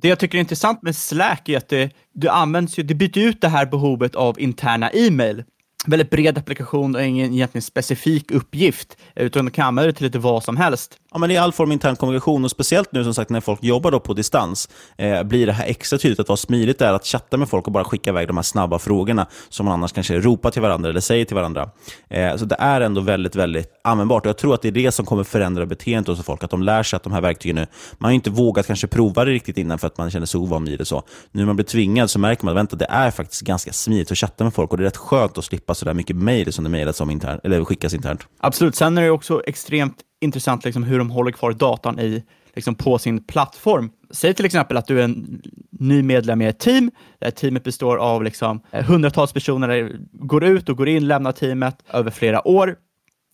Det jag tycker är intressant med Slack är att det, det används ju, det byter ut det här behovet av interna e-mail. Väldigt bred applikation och ingen egentligen specifik uppgift, utan du kan använda det till lite vad som helst. Ja, men det är all form av intern kommunikation och speciellt nu som sagt när folk jobbar då på distans eh, blir det här extra tydligt att vad smidigt det är att chatta med folk och bara skicka iväg de här snabba frågorna som man annars kanske ropar till varandra eller säger till varandra. Eh, så det är ändå väldigt, väldigt användbart och jag tror att det är det som kommer förändra beteendet hos folk, att de lär sig att de här verktygen nu, man har ju inte vågat kanske prova det riktigt innan för att man känner sig ovan vid det så. Nu när man blir tvingad så märker man att vänta, det är faktiskt ganska smidigt att chatta med folk och det är rätt skönt att slippa så där mycket mejl som det mejlas om internt, eller skickas internt. Absolut. Sen är det också extremt intressant liksom, hur de håller kvar datan i, liksom, på sin plattform. Säg till exempel att du är en ny medlem i ett team. där teamet består av liksom, hundratals personer, där går ut och går in, lämnar teamet över flera år.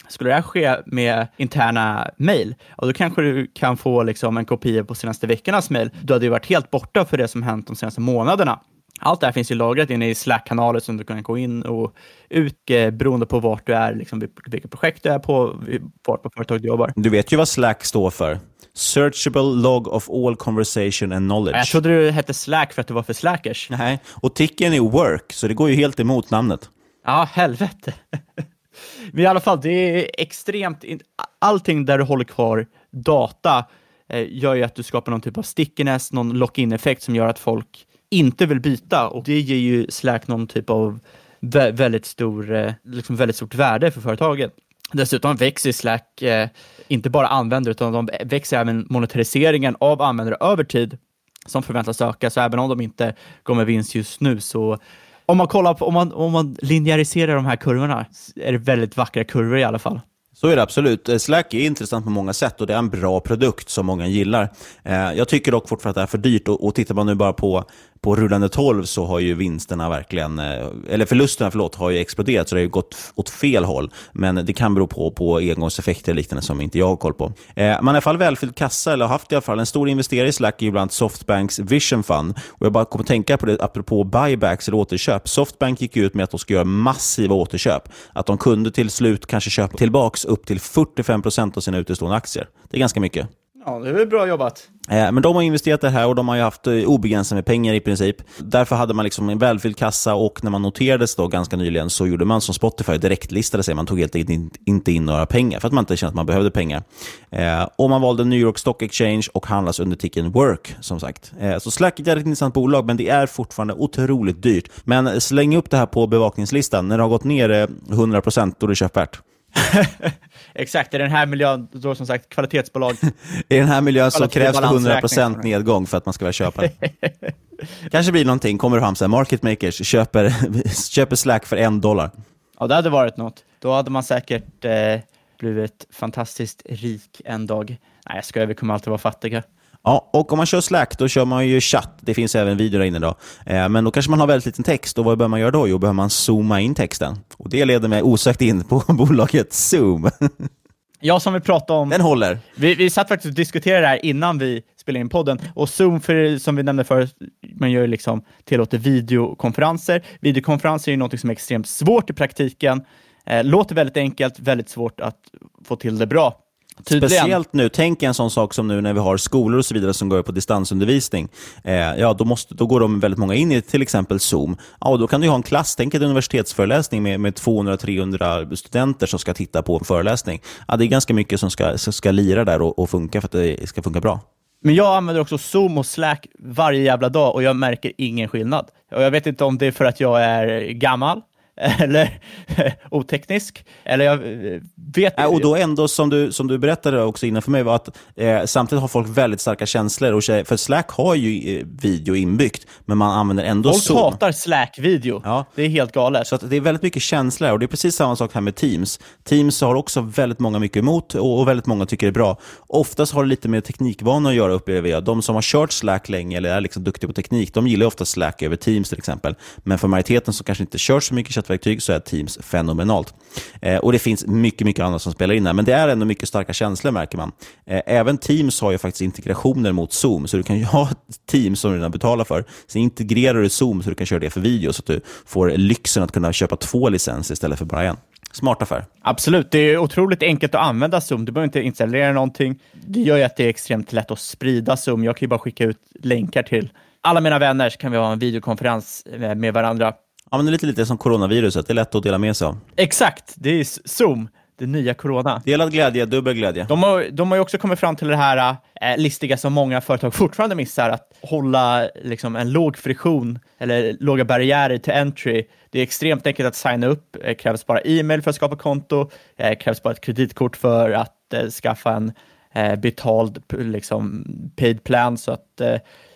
Skulle det här ske med interna mejl, då kanske du kan få liksom, en kopia på senaste veckornas mejl. Du hade ju varit helt borta för det som hänt de senaste månaderna. Allt det här finns ju lagrat inne i Slack-kanaler som du kan gå in och ut eh, beroende på vart du är, liksom, vilket projekt du är på, vart på företag du jobbar. Du vet ju vad Slack står för. Searchable log of all conversation and knowledge. Jag trodde det hette Slack för att det var för slackers. Nej, och ticken är work, så det går ju helt emot namnet. Ja, helvete. Men i alla fall, det är extremt... in- Allting där du håller kvar data eh, gör ju att du skapar någon typ av stickiness, någon lock-in-effekt som gör att folk inte vill byta och det ger ju Slack någon typ av vä- väldigt, stor, eh, liksom väldigt stort värde för företaget. Dessutom växer Slack eh, inte bara användare, utan de växer även monetariseringen av användare över tid som förväntas öka. Så även om de inte går med vinst just nu så om man kollar på, om man, om man linjäriserar de här kurvorna är det väldigt vackra kurvor i alla fall. Så är det absolut. Eh, Slack är intressant på många sätt och det är en bra produkt som många gillar. Eh, jag tycker dock fortfarande att det är för dyrt och tittar man nu bara på, på rullande 12 så har ju vinsterna verkligen, eh, eller förlusterna förlåt, har ju exploderat så det har ju gått åt fel håll. Men det kan bero på, på engångseffekter och liknande som inte jag har koll på. Eh, Man har i alla fall välfylld kassa, eller har haft i alla fall en stor investerare i Slack är ju bland annat Softbanks Vision Fund. Och jag bara kom att tänka på det apropå buybacks eller återköp. Softbank gick ut med att de ska göra massiva återköp. Att de kunde till slut kanske köpa tillbaks upp till 45% av sina utestående aktier. Det är ganska mycket. Ja, det är väl bra jobbat. Eh, men de har investerat det här och de har ju haft eh, obegränsat med pengar i princip. Därför hade man liksom en välfylld kassa och när man noterades då ganska nyligen så gjorde man som Spotify, direktlistade sig. Man tog helt enkelt inte in några pengar för att man inte kände att man behövde pengar. Eh, och man valde New York Stock Exchange och handlas under ticken WORK som sagt. Så Slack är ett intressant bolag men det är fortfarande otroligt dyrt. Men släng upp det här på bevakningslistan. När det har gått ner 100% då är det köpvärt. Exakt, i den här miljön, då som sagt kvalitetsbolag. I den här miljön så krävs det 100% balansräkning. nedgång för att man ska vara köpare. Kanske blir någonting, kommer fram så här, market makers köper, köper Slack för en dollar. Ja, det hade varit något. Då hade man säkert eh, blivit fantastiskt rik en dag. Nej, jag skojar, vi kommer alltid vara fattiga. Ja, och om man kör Slack, då kör man ju chatt. Det finns även video där inne då. Eh, men då kanske man har väldigt liten text. Och vad behöver man göra då? Jo, behöver man zooma in texten. Och det leder mig osökt in på bolaget Zoom. Jag som vi pratade om... Den håller. Vi, vi satt faktiskt och diskuterade det här innan vi spelade in podden. Och Zoom, för, som vi nämnde förut, man gör liksom, tillåter videokonferenser. Videokonferenser är ju något som är extremt svårt i praktiken. Eh, låter väldigt enkelt, väldigt svårt att få till det bra. Tydligen. Speciellt nu, tänk en sån sak som nu när vi har skolor och så vidare som går på distansundervisning. Eh, ja, då, måste, då går de väldigt många in i till exempel Zoom. Ja, då kan du ha en klass, tänk en universitetsföreläsning med, med 200-300 studenter som ska titta på en föreläsning. Ja, det är ganska mycket som ska, som ska lira där och, och funka för att det ska funka bra. Men jag använder också Zoom och Slack varje jävla dag och jag märker ingen skillnad. Och jag vet inte om det är för att jag är gammal eller oteknisk, eller jag eh, vet Äh, och då ändå, som du, som du berättade också innan för mig, var att eh, samtidigt har folk väldigt starka känslor. Och, tjej- för Slack har ju eh, video inbyggt, men man använder ändå Folk Zoom. hatar Slack-video. Ja. Det är helt galet. Så att det är väldigt mycket känslor och det är precis samma sak här med Teams. Teams har också väldigt många mycket emot och, och väldigt många tycker det är bra. Oftast har det lite med teknikvana att göra upplever jag. De som har kört Slack länge eller är liksom duktiga på teknik, de gillar ofta Slack över Teams till exempel. Men för majoriteten som kanske inte kört så mycket chattverktyg så är Teams fenomenalt. Eh, och det finns mycket, mycket annat som spelar in här, men det är ändå mycket starka känslor märker man. Eh, även Teams har ju faktiskt integrationer mot Zoom, så du kan ju ha Teams som du redan betalar för. Sen integrerar du Zoom så du kan köra det för video, så att du får lyxen att kunna köpa två licenser istället för bara en. Smart affär. Absolut, det är otroligt enkelt att använda Zoom. Du behöver inte installera någonting. Det gör ju att det är extremt lätt att sprida Zoom. Jag kan ju bara skicka ut länkar till alla mina vänner så kan vi ha en videokonferens eh, med varandra. Ja, men det är lite, lite som coronaviruset, det är lätt att dela med sig av. Exakt, det är Zoom, det nya corona. Delad glädje, dubbel glädje. De har, de har ju också kommit fram till det här eh, listiga som många företag fortfarande missar, att hålla liksom, en låg friktion eller låga barriärer till entry. Det är extremt enkelt att signa upp, eh, krävs bara e-mail för att skapa konto, eh, krävs bara ett kreditkort för att eh, skaffa en betald liksom, paid plan, så att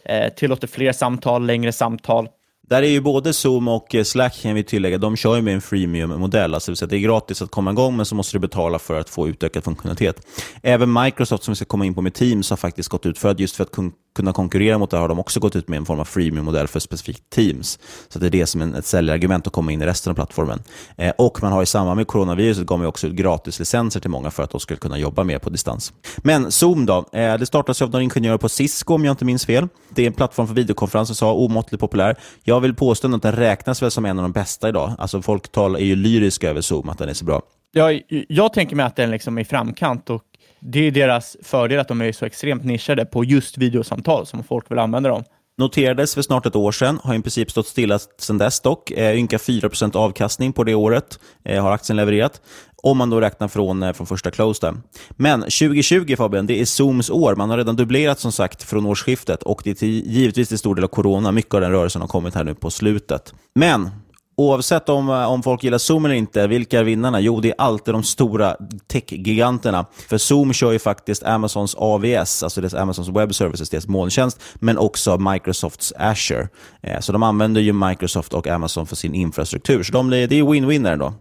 eh, tillåter fler samtal, längre samtal. Där är ju både Zoom och eh, Slack kan vi tillägga, de kör ju med en freemium-modell. Alltså det det är gratis att komma igång, men så måste du betala för att få utökad funktionalitet. Även Microsoft, som vi ska komma in på med Teams, har faktiskt gått ut för att just för att kunna konkurrera mot det har de också gått ut med en form av freemium-modell för specifikt Teams. Så det är det som är ett säljargument att komma in i resten av plattformen. Eh, och man har i samband med coronaviruset gav man också ut gratislicenser till många för att de skulle kunna jobba mer på distans. Men Zoom då? Eh, det startades av några ingenjörer på Cisco om jag inte minns fel. Det är en plattform för videokonferenser, så omåttligt populär. Jag jag vill påstå att den räknas väl som en av de bästa idag. Alltså folk talar, är ju lyriska över Zoom, att den är så bra. Jag, jag tänker mig att den liksom är i framkant och det är deras fördel att de är så extremt nischade på just videosamtal som folk vill använda dem. Noterades för snart ett år sedan, har i princip stått stilla sedan dess dock. Eh, ynka 4% avkastning på det året eh, har aktien levererat. Om man då räknar från, eh, från första close där. Men 2020 Fabian, det är Zooms år. Man har redan dubblerat som sagt från årsskiftet och det är till, givetvis till stor del av corona. Mycket av den rörelsen har kommit här nu på slutet. Men Oavsett om, eh, om folk gillar Zoom eller inte, vilka är vinnarna? Jo, det är alltid de stora tech-giganterna. För Zoom kör ju faktiskt Amazons AVS, alltså deras Amazons Web Services, deras molntjänst, men också Microsofts Azure. Eh, så de använder ju Microsoft och Amazon för sin infrastruktur. Så de, det är win-win där ändå.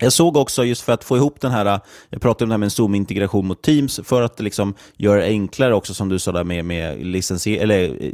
Jag såg också, just för att få ihop den här, jag pratade om det här med Zoom-integration mot Teams, för att liksom göra det enklare också, som du sa, där med, med eller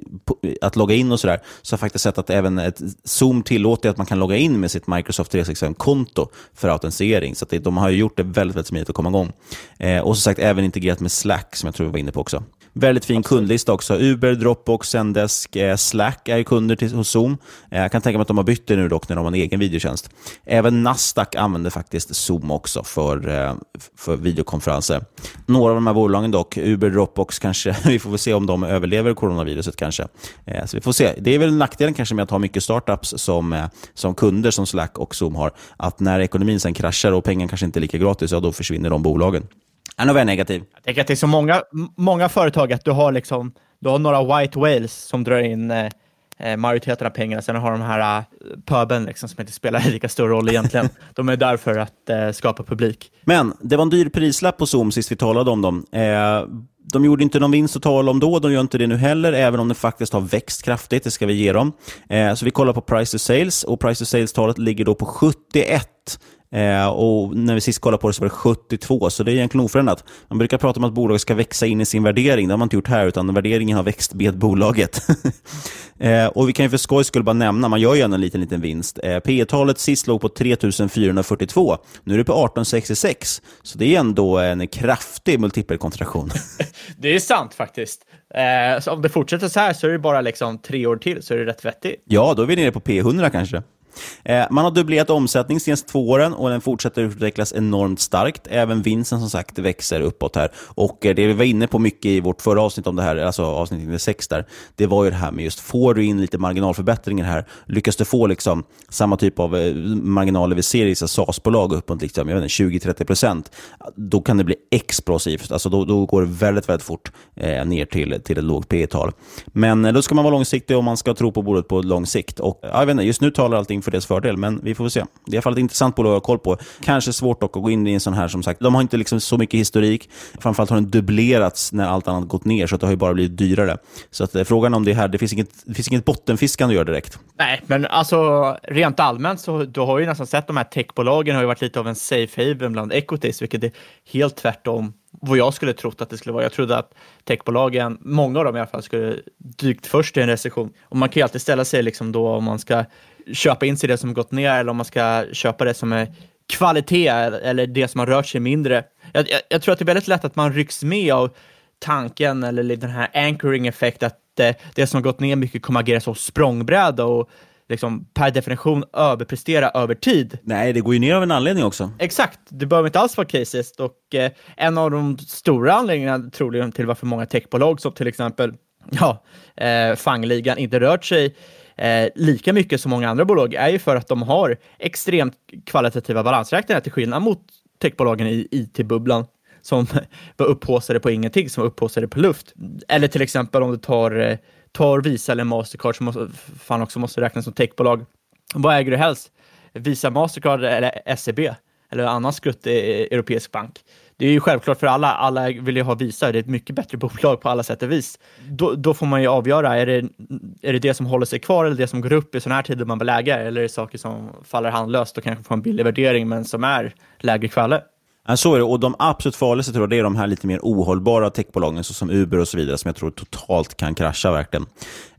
att logga in och sådär, så har jag faktiskt sett att även ett Zoom tillåter att man kan logga in med sitt Microsoft 365-konto för autentisering. Så att det, de har ju gjort det väldigt, väldigt smidigt att komma igång. Eh, och som sagt, även integrerat med Slack, som jag tror vi var inne på också. Väldigt fin kundlista också. Uber, Dropbox, Zendesk, eh, Slack är kunder till, hos Zoom. Eh, jag kan tänka mig att de har bytt det nu dock när de har en egen videotjänst. Även Nasdaq använder faktiskt Zoom också för, eh, för videokonferenser. Några av de här bolagen dock, Uber, Dropbox kanske, vi får väl se om de överlever coronaviruset kanske. Eh, så vi får se. Det är väl nackdelen kanske med att ha mycket startups som, eh, som kunder som Slack och Zoom har, att när ekonomin sen kraschar och pengarna kanske inte är lika gratis, ja då försvinner de bolagen. Ja, nu var jag negativ. Jag tänker att det är så många, många företag att du har, liksom, du har några white whales som drar in eh, eh, majoriteten av pengarna. Sen har de här uh, puben liksom, som inte spelar lika stor roll egentligen. de är där för att uh, skapa publik. Men det var en dyr prislapp på Zoom sist vi talade om dem. Eh, de gjorde inte någon vinst att tala om då, de gör inte det nu heller, även om det faktiskt har växt kraftigt. Det ska vi ge dem. Eh, så vi kollar på price to sales och price to sales-talet ligger då på 71 Eh, och när vi sist kollade på det så var det 72, så det är egentligen oförändrat. Man brukar prata om att bolaget ska växa in i sin värdering. Det har man inte gjort här, utan värderingen har växt med bolaget. eh, och Vi kan ju för skojs skull bara nämna, man gör ju en liten, liten vinst. Eh, P talet sist låg på 3442. Nu är det på 1866, så det är ändå en kraftig multipelkontraktion. det är sant faktiskt. Eh, om det fortsätter så här så är det bara liksom tre år till, så är det rätt vettigt. Ja, då är vi nere på P100 kanske. Eh, man har dubblerat omsättning de senaste två åren och den fortsätter utvecklas enormt starkt. Även vinsten som sagt växer uppåt här. Och eh, det vi var inne på mycket i vårt förra avsnitt om det här, alltså avsnitt 6 där, det var ju det här med just, får du in lite marginalförbättringar här, lyckas du få liksom samma typ av eh, marginaler vi ser i SAS-bolag uppåt liksom, 20-30%, då kan det bli explosivt. Alltså då, då går det väldigt, väldigt fort eh, ner till, till ett lågt P tal Men eh, då ska man vara långsiktig och man ska tro på bordet på lång sikt. Och, jag vet inte, just nu talar allting för deras fördel, men vi får väl se. Det är i alla fall ett intressant bolag att ha koll på. Kanske svårt dock att gå in i en sån här, som sagt. De har inte liksom så mycket historik. Framförallt har den dubblerats när allt annat gått ner, så det har ju bara blivit dyrare. Så att, eh, frågan om det här, det finns inget, det finns inget bottenfiskande att göra direkt. Nej, men alltså rent allmänt så du har ju nästan sett de här techbolagen har ju varit lite av en safe haven bland equities, vilket är helt tvärtom vad jag skulle trott att det skulle vara. Jag trodde att techbolagen, många av dem i alla fall, skulle dykt först i en recession. Och man kan ju alltid ställa sig liksom då om man ska köpa in sig det som gått ner eller om man ska köpa det som är kvalitet eller det som har rört sig mindre. Jag, jag, jag tror att det är väldigt lätt att man rycks med av tanken eller den här anchoring effekt att det, det som har gått ner mycket kommer agera som språngbräda och liksom per definition överprestera över tid. Nej, det går ju ner av en anledning också. Exakt, det behöver inte alls vara cases och eh, en av de stora anledningarna troligen till varför många techbolag som till exempel ja, eh, Fangligan inte rört sig eh, lika mycket som många andra bolag är ju för att de har extremt kvalitativa balansräkningar till skillnad mot techbolagen i IT-bubblan som var upphåsade på ingenting, som var upphåsade på luft. Eller till exempel om du tar, eh, tar Visa eller Mastercard som måste, fan också måste räknas som techbolag. Vad äger du helst? Visa, Mastercard eller SEB? Eller annan skrutt europeisk bank? det är ju självklart för alla. Alla vill ju ha Visa. Det är ett mycket bättre bolag på alla sätt och vis. Då, då får man ju avgöra, är det, är det det som håller sig kvar eller det som går upp i sådana här tider man vill äga? Eller är det saker som faller handlöst och kanske får en billig värdering men som är lägre kvalitet? Ja, så är det. Och de absolut farligaste tror jag, det är de här lite mer ohållbara techbolagen, såsom Uber och så vidare, som jag tror totalt kan krascha verkligen.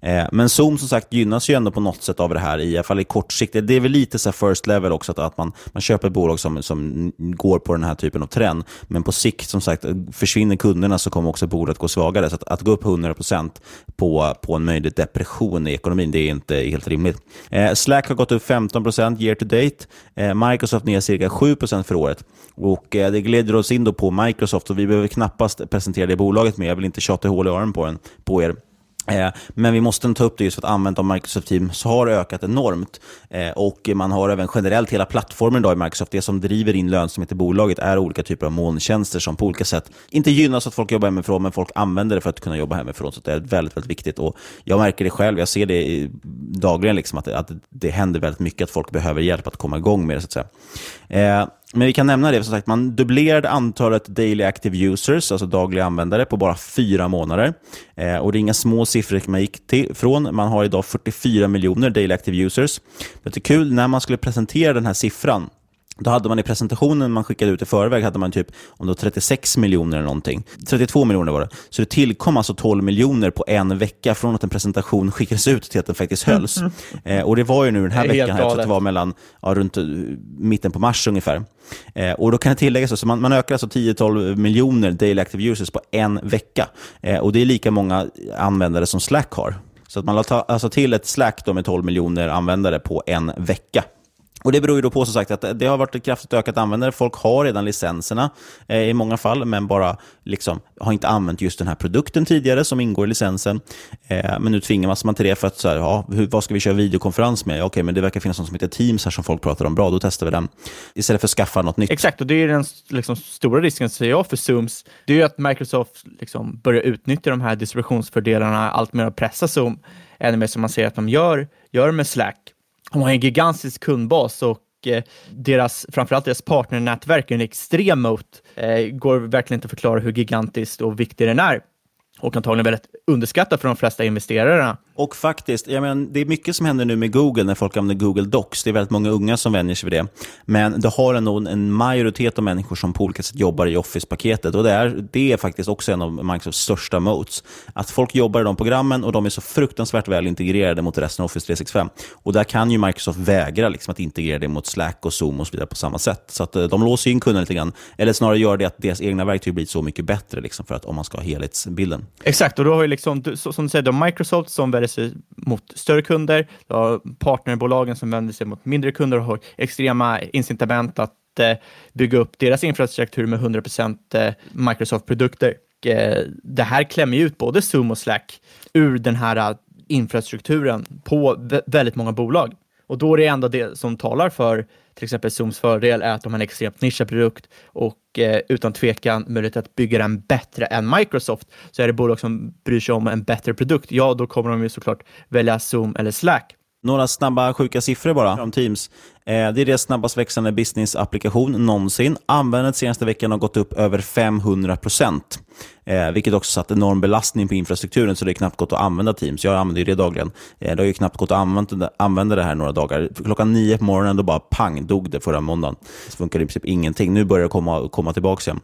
Eh, men Zoom som sagt gynnas ju ändå på något sätt av det här, i alla fall i kortsiktigt. Det är väl lite så first level också, att, att man, man köper ett bolag som, som går på den här typen av trend. Men på sikt, som sagt, försvinner kunderna så kommer också bolaget gå svagare. Så att, att gå upp 100% på, på en möjlig depression i ekonomin, det är inte helt rimligt. Eh, Slack har gått upp 15% year to date. Eh, Microsoft ner cirka 7% för året. Och eh, Det gläder oss in då på Microsoft och vi behöver knappast presentera det bolaget mer. Jag vill inte tjata hål i öronen på, på er. Eh, men vi måste ta upp det just för att användandet av Microsoft Teams har ökat enormt. Eh, och man har även generellt hela plattformen idag i Microsoft. Det som driver in lönsamhet i bolaget är olika typer av molntjänster som på olika sätt inte gynnas att folk jobbar hemifrån, men folk använder det för att kunna jobba hemifrån. Så det är väldigt, väldigt viktigt. Och jag märker det själv, jag ser det dagligen, liksom, att, det, att det händer väldigt mycket, att folk behöver hjälp att komma igång med det. Så att säga. Eh, men vi kan nämna det, som sagt, man dubblerade antalet daily active users, alltså dagliga användare, på bara fyra månader. Eh, och det är inga små siffror man gick till, från. Man har idag 44 miljoner daily active users. Det är kul, när man skulle presentera den här siffran, då hade man i presentationen man skickade ut i förväg hade man typ om det var 36 miljoner eller någonting. 32 miljoner var det. Så det tillkom alltså 12 miljoner på en vecka från att en presentation skickades ut till att den faktiskt hölls. Eh, och det var ju nu den här veckan, här, jag tror att det var mellan, ja, runt uh, mitten på mars ungefär. Eh, och då kan jag tillägga så, så man, man ökar alltså 10-12 miljoner daily active users på en vecka. Eh, och det är lika många användare som Slack har. Så att man la alltså till ett Slack med 12 miljoner användare på en vecka. Och Det beror ju då på som sagt att det har varit ett kraftigt ökat användare. Folk har redan licenserna eh, i många fall, men bara liksom, har inte använt just den här produkten tidigare som ingår i licensen. Eh, men nu tvingas man till det för att, så här, ja, hur, vad ska vi köra videokonferens med? Okej, men det verkar finnas något som heter Teams här som folk pratar om. Bra, då testar vi den. Istället för att skaffa något nytt. Exakt, och det är den liksom, stora risken, säger jag, för Zooms. Det är ju att Microsoft liksom, börjar utnyttja de här distributionsfördelarna allt mer och pressa Zoom ännu mer som man ser att de gör, gör med Slack. De har en gigantisk kundbas och eh, deras, framförallt deras partnernätverk är en extrem mot. Eh, går verkligen inte att förklara hur gigantiskt och viktig den är och antagligen väldigt underskattad för de flesta investerarna. Och faktiskt, jag menar, det är mycket som händer nu med Google när folk använder Google Docs. Det är väldigt många unga som vänjer sig vid det. Men det har ändå en majoritet av människor som på olika sätt jobbar i Office-paketet. Och det är, det är faktiskt också en av Microsofts största moats. Att folk jobbar i de programmen och de är så fruktansvärt väl integrerade mot resten av Office 365. Och där kan ju Microsoft vägra liksom, att integrera det mot Slack och Zoom och så vidare på samma sätt. Så att eh, de låser in kunden lite grann. Eller snarare gör det att deras egna verktyg blir så mycket bättre liksom, för att om man ska ha helhetsbilden. Exakt, och då har ju liksom, som du säger, Microsoft som vänder sig mot större kunder, du har partnerbolagen som vänder sig mot mindre kunder och har extrema incitament att eh, bygga upp deras infrastruktur med 100% eh, Microsoft-produkter. Eh, det här klämmer ut både Zoom och Slack ur den här infrastrukturen på väldigt många bolag. Och då är det ändå det som talar för till exempel Zooms fördel är att de har en extremt nischad produkt och eh, utan tvekan möjlighet att bygga den bättre än Microsoft. Så är det bolag som bryr sig om en bättre produkt, ja, då kommer de ju såklart välja Zoom eller Slack. Några snabba sjuka siffror bara om Teams. Eh, det är deras snabbast växande business-applikation någonsin. Användandet senaste veckan har gått upp över 500 procent. Eh, vilket också satt enorm belastning på infrastrukturen, så det är knappt gått att använda Teams. Jag använder ju det dagligen. Eh, det har ju knappt gått att använda, det här några dagar. Klockan nio på morgonen, då bara pang, dog det förra måndagen. Det funkar i princip ingenting. Nu börjar det komma, komma tillbaka igen.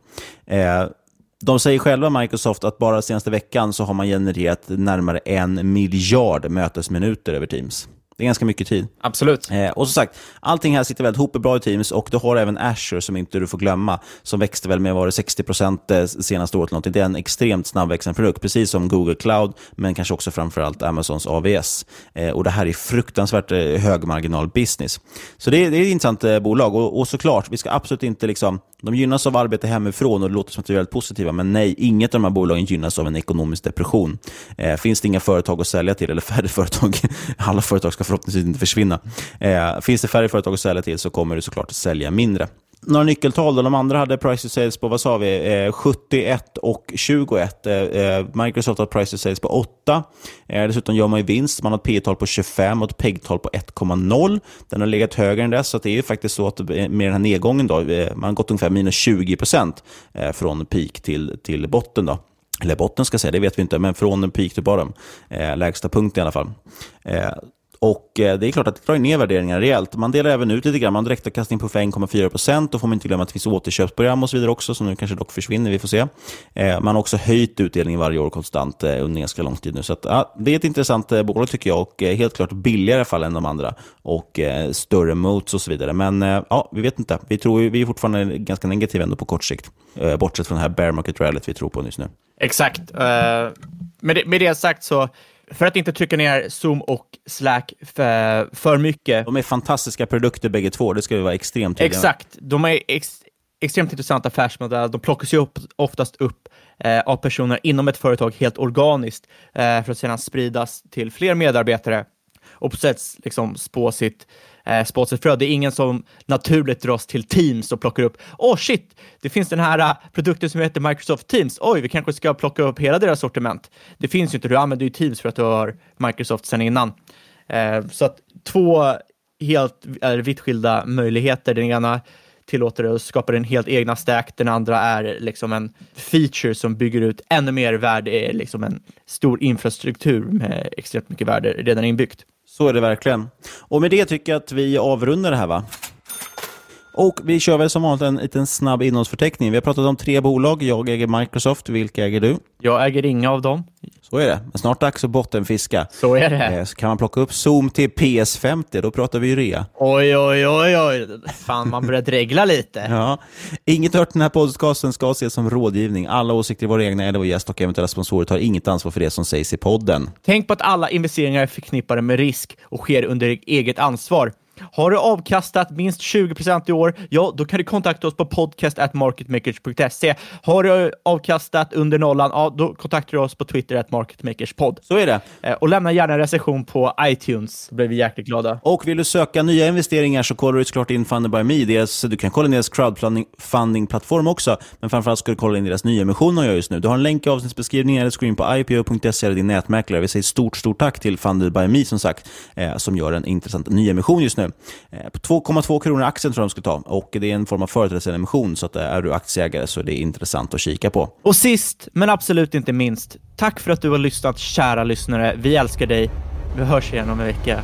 De säger själva, Microsoft, att bara senaste veckan så har man genererat närmare en miljard mötesminuter över Teams. Det är ganska mycket tid. Absolut. Eh, och som sagt, allting här sitter väldigt ihop bra i Teams och du har även Azure som inte du får glömma, som växte väl med var det 60 eh, senaste året. Någonting. Det är en extremt snabbväxande produkt, precis som Google Cloud, men kanske också framförallt Amazons AVS. Eh, och Det här är fruktansvärt eh, högmarginal business. Så det, det är ett intressant eh, bolag och, och såklart, vi ska absolut inte liksom de gynnas av arbete hemifrån och det låter som att de är väldigt positiva, men nej, inget av de här bolagen gynnas av en ekonomisk depression. Eh, finns det inga företag att sälja till, eller färre företag, alla företag ska förhoppningsvis inte försvinna. Eh, finns det färre företag att sälja till så kommer du såklart att sälja mindre några nyckeltal. Då. De andra hade price to sales på, vad sa vi, eh, 71 och 21. Eh, eh, Microsoft har price to sales på 8. Eh, dessutom gör man ju vinst. Man har ett P tal på 25 och ett PEG-tal på 1,0. Den har legat högre än det, så det är ju faktiskt så att med den här nedgången, då, eh, man har gått ungefär minus 20 procent eh, från peak till, till botten. Då eller botten ska jag säga, det vet vi inte, men från peak till bottom. Eh, lägsta punkt i alla fall. Eh, och eh, det är klart att det drar ner värderingar rejält. Man delar även ut lite grann. Man har direktavkastning på 1,4 procent. Då får man inte glömma att det finns återköpsprogram och så vidare också, som nu kanske dock försvinner. Vi får se. Eh, man har också höjt utdelningen varje år konstant eh, under ganska lång tid nu. Så att, ja, det är ett intressant bolag tycker jag och helt klart billigare i alla fall än de andra. Och större moats och så vidare. Men ja, vi vet inte. Vi, tror, vi är fortfarande ganska negativa ändå på kort sikt. Bortsett från det här bear market rallyt vi tror på just nu. Exakt. med, det, med det sagt så för att inte trycka ner Zoom och Slack för, för mycket. De är fantastiska produkter bägge två, det ska vi vara extremt tydliga Exakt, de är ex, extremt intressanta affärsmodeller. De plockas ju upp, oftast upp eh, av personer inom ett företag helt organiskt eh, för att sedan spridas till fler medarbetare och på sätt liksom spå sitt eh, Frö, Det är ingen som naturligt dras till Teams och plockar upp, åh oh, shit, det finns den här uh, produkten som heter Microsoft Teams. Oj, vi kanske ska plocka upp hela deras sortiment. Det finns ju inte, du använder ju Teams för att du har Microsoft sedan innan. Eh, så att två helt är vitt skilda möjligheter. Den ena tillåter dig att skapa din helt egna stack. Den andra är liksom en feature som bygger ut ännu mer värde, är liksom en stor infrastruktur med extremt mycket värde redan inbyggt. Så är det verkligen. Och med det tycker jag att vi avrundar det här va? Och vi kör väl som vanligt en liten snabb innehållsförteckning. Vi har pratat om tre bolag. Jag äger Microsoft. Vilka äger du? Jag äger inga av dem. Så är det. Men snart dags att bottenfiska. Så är det. Eh, så kan man plocka upp Zoom till PS50, då pratar vi ju rea. Oj, oj, oj, oj. Fan, man börjar dregla lite. ja. Inget hört den här podcasten ska ses som rådgivning. Alla åsikter i våra egna eller vår gäst och eventuella sponsorer tar inget ansvar för det som sägs i podden. Tänk på att alla investeringar är förknippade med risk och sker under eget ansvar. Har du avkastat minst 20% i år, ja, då kan du kontakta oss på podcast@marketmakers.se. Har du avkastat under nollan, ja, då kontaktar du oss på Twitter at marketmakerspod. Så är det. Eh, Och lämna gärna en recension på iTunes, då blir vi jäkligt glada. Och vill du söka nya investeringar så kollar du såklart in Funded by Me. Deras, du kan kolla in deras crowdfunding-plattform också, men framförallt ska du kolla in deras nyemission de gör just nu. Du har en länk i avsnittsbeskrivningen eller in på ipo.se eller din nätmäklare. Vi säger stort, stort tack till Funded by Me som sagt, eh, som gör en intressant nyemission just nu nu. Eh, på 2,2 kronor aktien tror jag de ska ta och det är en form av företrädesemission så att eh, är du aktieägare så är det intressant att kika på. Och sist, men absolut inte minst, tack för att du har lyssnat, kära lyssnare. Vi älskar dig. Vi hörs igen om en vecka.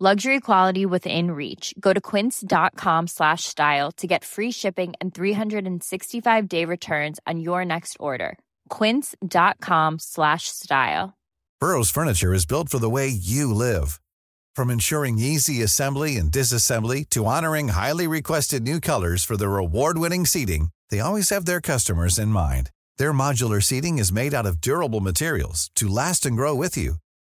Luxury quality within reach. Go to quince.com slash style to get free shipping and 365 day returns on your next order. Quince.com slash style. Burrow's furniture is built for the way you live. From ensuring easy assembly and disassembly to honoring highly requested new colors for their award-winning seating, they always have their customers in mind. Their modular seating is made out of durable materials to last and grow with you.